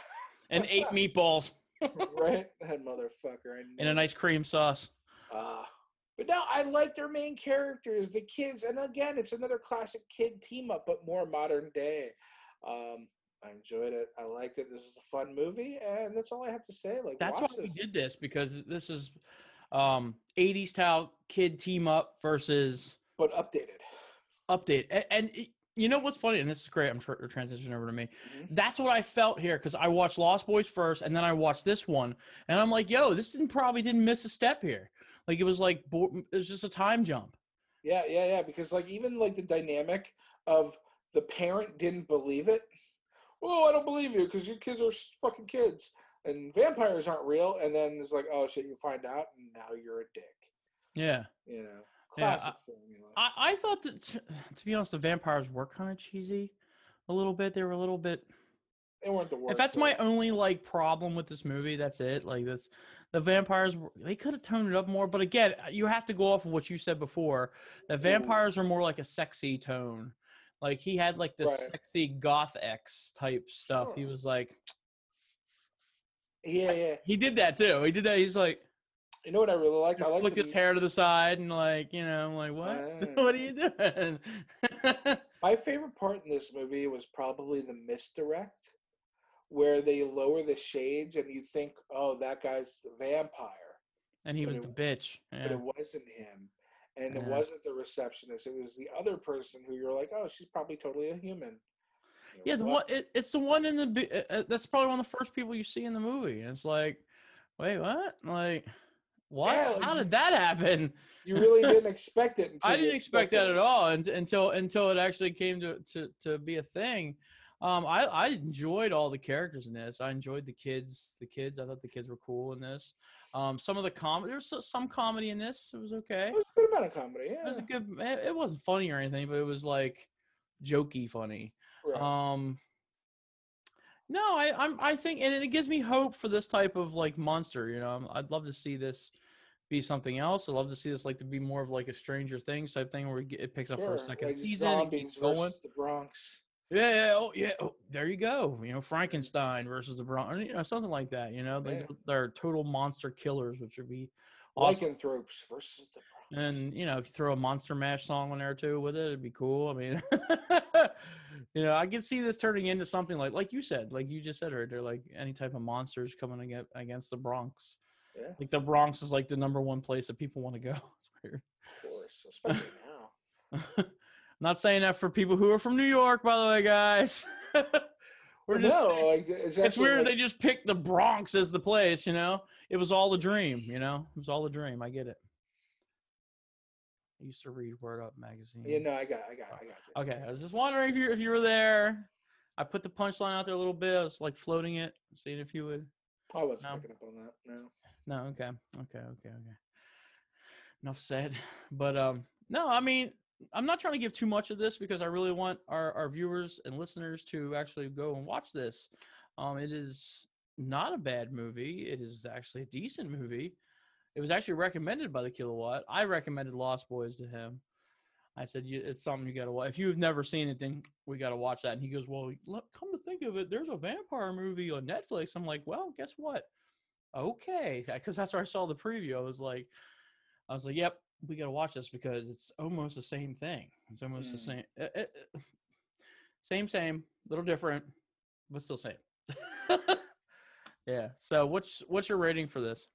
and ate meatballs right, that motherfucker. And a know. nice cream sauce. Ah, But no, I like their main characters, the kids, and again, it's another classic kid team up, but more modern day. Um, I enjoyed it. I liked it. This is a fun movie, and that's all I have to say. Like That's why watch we did this because this is um 80s style kid team up versus but updated. update. And, and it- you know what's funny, and this is great. I'm tr- transitioning over to me. Mhm. That's what I felt here because I watched Lost Boys first, and then I watched this one, and I'm like, yo, this didn't probably didn't miss a step here. Like it was like bo- it was just a time jump. Yeah, yeah, yeah. Because like even like the dynamic of the parent didn't believe it. Oh, I don't believe you because your kids are fucking kids, and vampires aren't real. And then it's like, oh shit, you find out, and now you're a dick. Yeah. You know, Yeah, I- classic formula. I, I thought that to be honest, the vampires were kind of cheesy, a little bit. They were a little bit. they weren't the worst. If that's though. my only like problem with this movie, that's it. Like this, the vampires they could have toned it up more. But again, uh, you have to go off of what you said before. That vampires are more like a sexy tone. Like he had like this Right. sexy goth X type stuff. He was like, Yeah, yeah. he did that too. He did that. He's like, You know what I really liked? I like flick the, his hair to the side and like, you know, I'm like, what? what are you doing? My favorite part in this movie was probably the misdirect, where they lower the shades and you think, oh, that guy's the vampire. and he But was it- the bitch. but it wasn't him and it wasn't the receptionist it was the other person who you're like oh she's probably totally a human Yeah, the one it, it's the one in the uh, uh, that's probably one of the first people you see in the movie. And it's like, wait, what? Like, what? Yeah, like How did that happen? you really didn't expect it until I didn't expect that at all unt- until until it actually came to to to be a thing. Um, I I enjoyed all the characters in this. I enjoyed the kids. The kids. I thought the kids were cool in this. Um, some of the comedy. There was some comedy in this. It was okay. it was a good amount of comedy It was a good. It, it wasn't funny or anything, but it was like jokey funny. Right. Um, no, I I'm I think, and it gives me hope for this type of like monster. You know, I'd love to see this be something else. I'd love to see this like to be more of like a Stranger Things type thing where it picks up for a second like season zombies going. versus the bronx Yeah, yeah, oh yeah, oh, there you go. You know, Frankenstein versus the Bronx, you know, something like that. You know, they're total monster killers, which would be awesome. lycanthropes versus the bronx And you know, if you throw a Monster Mash song on there too with it, it'd be cool. I mean, you know, I could see this turning into something like, like you said, like you just said right there, like any type of monsters coming against against the Bronx. yeah Like the Bronx is like the number one place that people want to go. It's weird. of course especially now Not saying that for people who are from New York, by the way, guys. We're just no saying- like it's, it's weird like, they just picked the Bronx as the place, you know? It was all a dream, you know? It was all a dream. I get it. I used to read Word Up magazine. yeah no i got i got i got you. Okay, I was just wondering if you if you were there. I put the punchline out there a little bit. I was like floating it, seeing if you would. i wasn't No. picking up on that no No, okay, okay, okay, okay. Enough said. But um, no, I mean, I'm not trying to give too much of this because I really want our our viewers and listeners to actually go and watch this. Um, it is not a bad movie. It is actually a decent movie. It was actually recommended by the Kilowatt. I recommended Lost Boys to him. I said, "You- "It's something you got to watch. If you've never seen it, then we got to watch that." And he goes, "Well, look, come to think of it, there's a vampire movie on Netflix." I'm like, "Well, guess what? Okay, because that's where I saw the preview. I was like, I was like, "Yep, we got to watch this because it's almost the same thing. It's almost the Mm. same, uh, uh, uh, same, same, little different, but still same." yeah. So, what's what's your rating for this?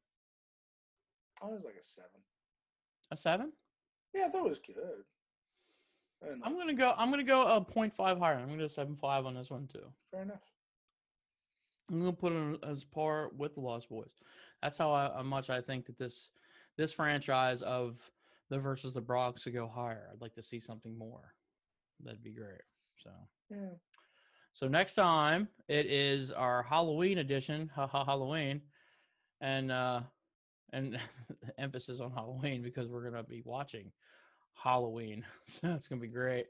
I was like a seven A seven? yeah i thought it was good I don't know. I'm gonna go. I'm gonna go a 0.5 higher. I'm gonna go seven five on this one too. fair enough I'm gonna put it as par with the Lost Boys. That's how, I, how much I think that this this franchise of the versus the Bronx to go higher. I'd like to see something more. That'd be great. So yeah so next time it is our Halloween edition, ha ha Halloween, and uh and emphasis on Halloween because we're gonna be watching Halloween. So it's gonna be great.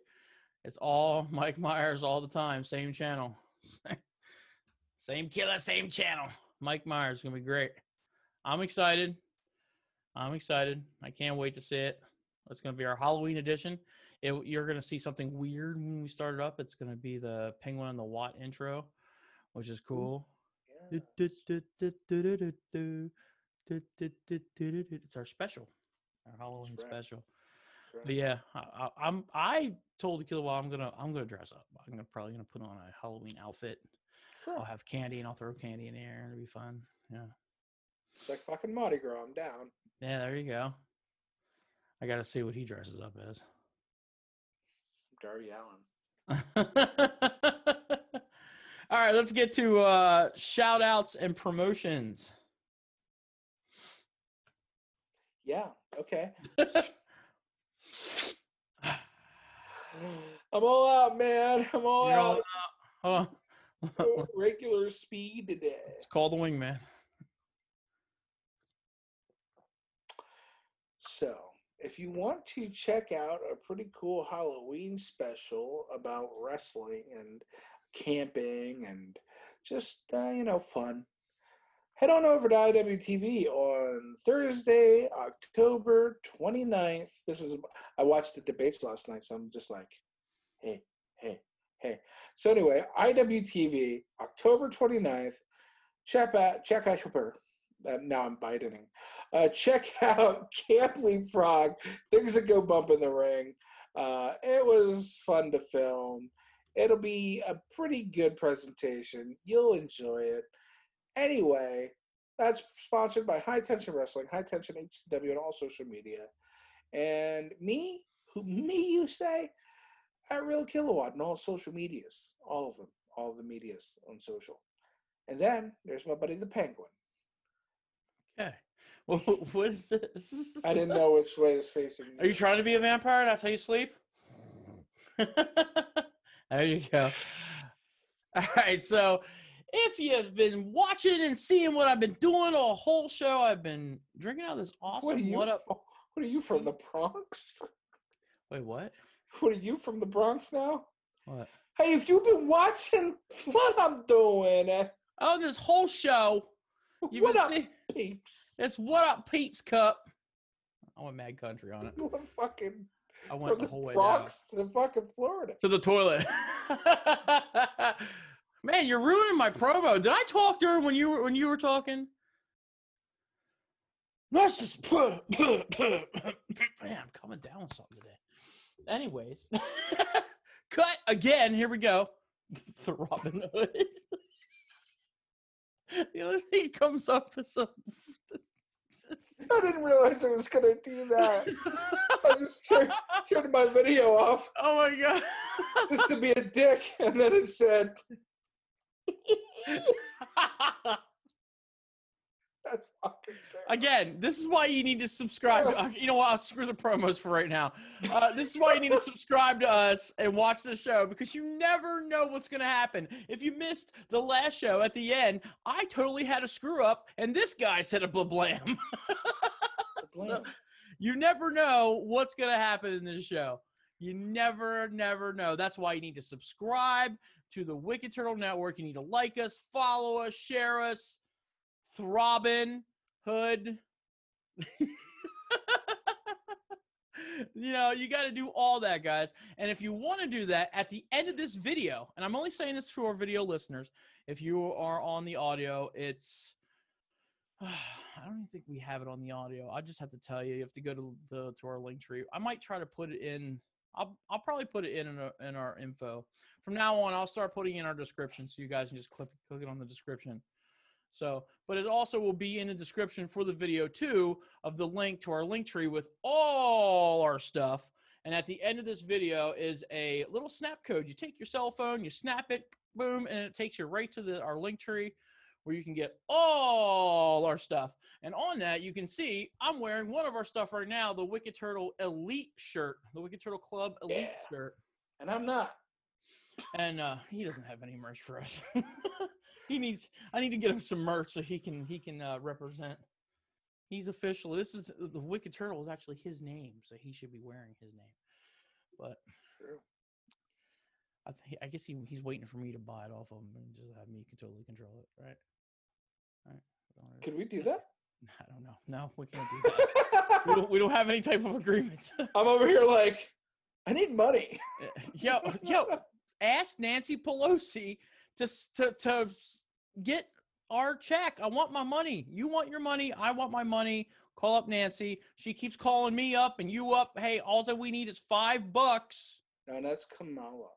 It's all Mike Myers all the time, same channel. same killer, same channel. Mike Myers is gonna be great. I'm excited. I'm excited. I can't wait to see it. It's gonna be our Halloween edition. It, you're gonna see something weird when we start it up. It's gonna be the Penguin and the Watt intro, which is cool. yeah. It's our special. our Halloween right. special. Right. But yeah, I, I, I'm I told the killer I'm gonna I'm gonna dress up. I'm gonna probably gonna put on a Halloween outfit. Sure. I'll have candy and I'll throw candy in the air. It'll be fun. Yeah. It's like fucking Mardi Gras. I'm down. Yeah, there you go. I gotta see what he dresses up as. Darby Allin. All right, let's get to uh shout outs and promotions. Yeah. Okay. I'm all out, man. I'm all You're all out. Hold on. Regular speed today. It's called the wingman. So, if you want to check out a pretty cool Halloween special about wrestling and camping and just, uh, you know, fun, head on over to IWTV on Thursday, October 29th. This is, I watched the debates last night, so I'm just like, hey, hey, hey. So, anyway, IWTV, October 29th. Check out, check out, uh, now I'm biting. Uh, check out Camp Leapfrog. Things that go bump in the ring. Uh, it was fun to film. It'll be a pretty good presentation. You'll enjoy it. Anyway, that's sponsored by High Tension Wrestling, High Tension HW, and all social media. And me, who me you say, at Real Kilowatt and all social medias, all of them, all of the medias on social. And then there's my buddy the Penguin. Okay. Well, what is this? I didn't know which way is facing. Are you trying to be a vampire? That's how you sleep? there you go. All right. So, if you've been watching and seeing what I've been doing on a whole show, I've been drinking out of this What awesome are you? what up. fro- What are you from the Bronx? Wait, what? What are you from the Bronx now? What? Hey, if you've been watching what I'm doing, eh, Oh, this whole show. You've what up, see- peeps? It's what up, peeps cup. I went mad country on it. What fucking I went from the the whole way down. Bronx to fucking Florida? to the toilet. Man, you're ruining my promo. Did I talk during when you were when you were talking? Let's just man, I'm coming down with something today. Anyways, cut again. Here we go. The Robin Hood. the other thing comes up is some. I didn't realize I was gonna do that. I just turn, turning my video off oh my god. just to be a dick, and then it said, "That's fucking." terrible." Again, this is why you need to subscribe. uh, You know what? I'll screw the promos for right now. Uh, this is why you need to subscribe to us and watch the show because you never know what's going to happen. If you missed the last show at the end, I totally had a screw up, and this guy said a blah blam. so, you never know what's going to happen in this show. You never, never know. That's why you need to subscribe to the Wicked Turtle Network. You need to like us, follow us, share us. Throbbing Hood. you know, you got to do all that, guys. And if you want to do that at the end of this video, and I'm only saying this for our video listeners, if you are on the audio, it's. I don't even think we have it on the audio. I just have to tell you, you have to go to the to our link tree. I might try to put it in. I'll I'll probably put it in our- uh, in our info. From now on, I'll start putting in our description so you guys can just click click it on the description. So, but it also will be in the description for the video too of the link to our link tree with all our stuff. And at the end of this video is a little snap code. You take your cell phone, you snap it, boom, and it takes you right to the our link tree where you can get all our stuff. And on that, you can see I'm wearing one of our stuff right now, the Wicked Turtle Elite shirt, the Wicked Turtle Club Elite Yeah. shirt. and I'm not. And uh, he doesn't have any merch for us. he needs. I need to get him some merch so he can he can uh, represent. He's official. This is the Wicked Turtle is actually his name, so he should be wearing his name. But True. I th- I guess he he's waiting for me to buy it off of him and just have me can totally control it, right? All right. Could we do that? I don't know. No, we can't do that. we, don't, we don't have any type of agreement. I'm over here like, I need money. Eh, yo, yo, ask Nancy Pelosi to to to get our check. I want my money. You want your money. I want my money. Call up Nancy. She keeps calling me up and you up. Hey, all that we need is five bucks. No, that's Kamala.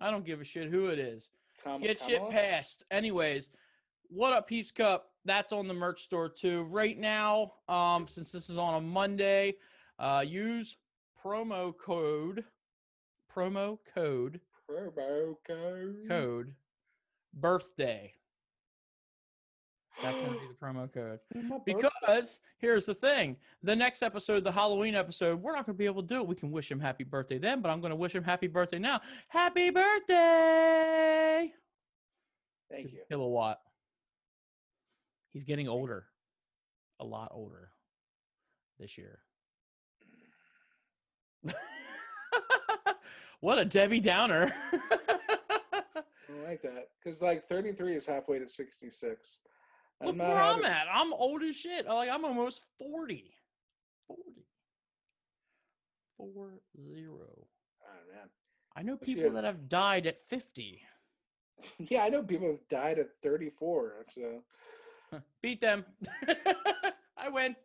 I don't give a shit who it is. Kam- Get shit Kamala? passed. Anyways, what up, Peeps Cup? That's on the merch store too. Right now, um, since this is on a Monday, uh, use promo code promo code Promo code. code birthday. That's gonna be the promo code. Because here's the thing: the next episode, the Halloween episode, we're not going to be able to do it. We can wish him happy birthday then, but I'm going to wish him happy birthday now. Happy birthday, Thank to you. Kilowatt. He's getting older, a lot older this year. what a Debbie Downer. I like that because like 33 is halfway to 66. Look where I'm at. I'm old as shit. Like I'm almost 40. 40. Four zero. Oh, man. I know people if- that have died at 50. Yeah, I know people have died at 34. So Beat them. I win.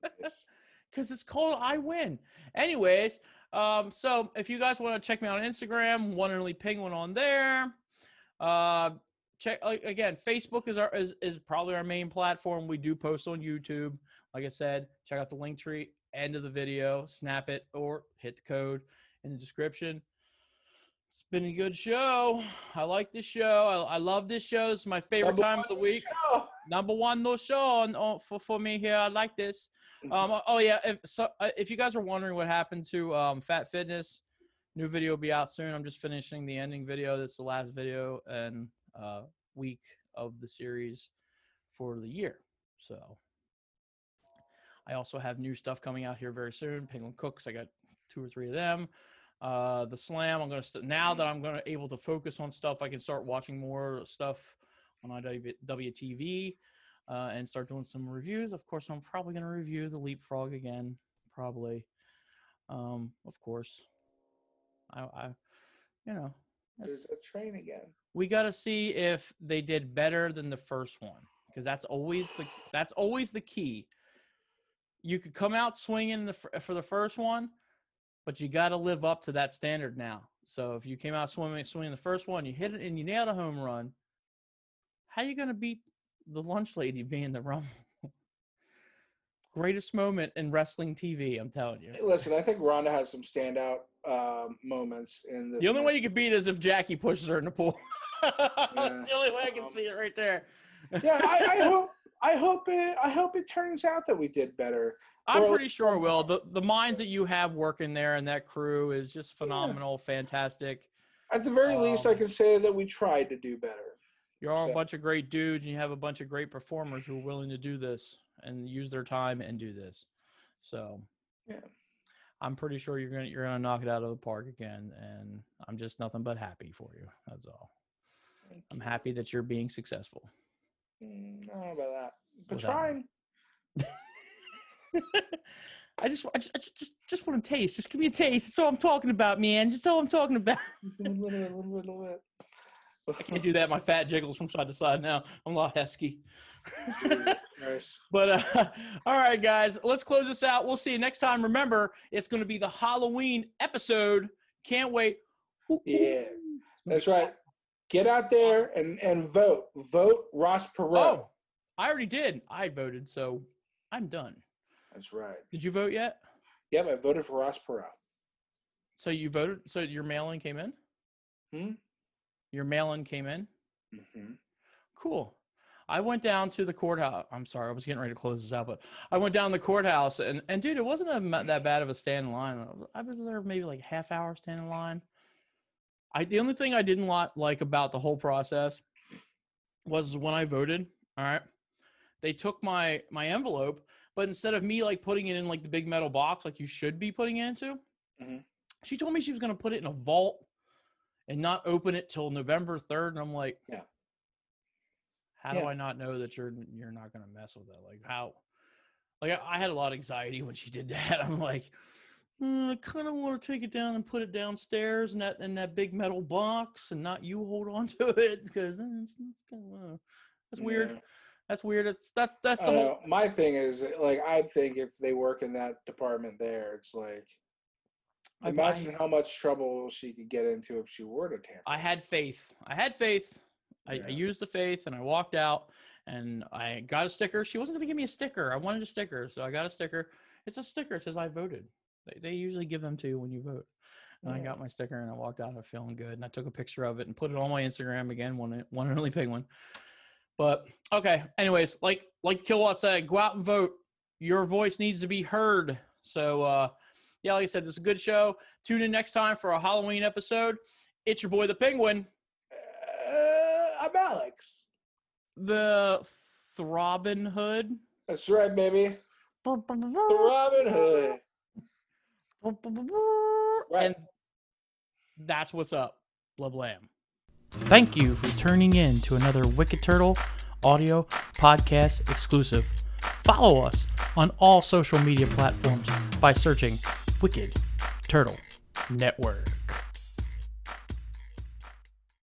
Because it's cold, I Win. Anyways, um, so if you guys want to check me out on Instagram, one and only penguin on there. Uh check like, again, Facebook is our is, is probably our main platform. We do post on YouTube. Like I said, check out the link tree, end of the video, snap it, or hit the code in the description. It's been a good show. I like this show. I, I love this show. It's my favorite Number time of the week. show. Number one no show on, on for, for me here. I like this. Um, oh yeah, if so, uh, if you guys are wondering what happened to um, Fat Fitness, new video will be out soon. I'm just finishing the ending video. This is the last video and uh, week of the series for the year. So I also have new stuff coming out here very soon. Penguin Cooks, I got two or three of them. Uh, the Slam, I'm gonna st- now that I'm gonna able to focus on stuff, I can start watching more stuff on WTV uh, and start doing some reviews. Of course, I'm probably going to review the Leapfrog again, probably. Um, of course, I, I you know, There's a train again. we got to see if they did better than the first one because that's always the that's always the key. You could come out swinging the, for the first one, but you got to live up to that standard now. So if you came out swimming swinging the first one, you hit it and you nailed a home run. How you going to beat the lunch lady being the Rumble? Greatest moment in wrestling TV, I'm telling you. Listen, I think Ronda has some standout um, moments in this. The only way you match. could beat is if Jackie pushes her in the pool. That's the only way I can Um, see it right there. yeah, I, I hope. I hope it. I hope it turns out that we did better. I'm Or- pretty sure, Will. The the minds that you have working there and that crew is just phenomenal, fantastic. At the very least, I Um, can say that we tried to do better. You're all a bunch of great dudes, and you have a bunch of great performers who are willing to do this and use their time and do this. So, Yeah. I'm pretty sure you're gonna you're gonna knock it out of the park again, and I'm just nothing but happy for you. That's all. Thank I'm you. happy that you're being successful. Mm, I don't know about that, but Without trying. I just, I just, I just, just, just want a taste. Just give me a taste. That's all I'm talking about, man. Just all I'm talking about. a little bit, a little bit, a little bit. I can't do that. My fat jiggles from side to side now. I'm a lot hesky. But uh, all right, guys, let's close this out. We'll see you next time. Remember, it's going to be the Halloween episode. Can't wait. Ooh. Yeah, That's right. Get out there and, and vote. Vote Ross Perot. Oh, I already did. I voted, so I'm done. That's right. Did you vote yet? Yep, I voted for Ross Perot. So you voted. So your mail-in came in. Hmm? Your mail-in came in. hmm Cool. I went down to the courthouse. I'm sorry, I was getting ready to close this out, but I went down the courthouse, and and dude, it wasn't a, that bad of a stand in line. I was- there maybe like half hour stand in line. I the only thing I didn't li- like about the whole process was when I voted. All right, they took my my envelope, but instead of me like putting it in like the big metal box like you should be putting it into, Mhm. she told me she was gonna put it in a vault and not open it till November third, and I'm like, Yeah. How do I not know that you're you're not gonna mess with it? Like how? Like I, I had a lot of anxiety when she did that. I'm like, "Mm, I kind of want to take it down and put it downstairs in that in that big metal box, and not you hold on to it because that's, that's kind of. That's weird. Yeah. That's weird. It's that's that's the whole. My thing is like I think if they work in that department there, it's like I- imagine how much trouble she could get into if she were to tamper. I had faith. I had faith. I, I used the faith and I walked out and I got a sticker. She wasn't going to give me a sticker. I wanted a sticker. So I got a sticker. It's a sticker. It says I voted. They, they usually give them to you when you vote. And I got my sticker and I walked out of feeling good. And I took a picture of it and put it on my Instagram again, one, one and only penguin. But okay. Anyways, like like Kilowatt said, go out and vote. Your voice needs to be heard. So uh yeah, like I said, this is a good show. Tune in next time for a Halloween episode. It's your boy the Penguin, Uh, I'm Alex. the Throbbing Hood. That's right, baby. The Robin Hood. Right. And that's what's up. Blah blam. Thank you for tuning in to another Wicked Turtle audio podcast exclusive. Follow us on all social media platforms by searching Wicked Turtle Network.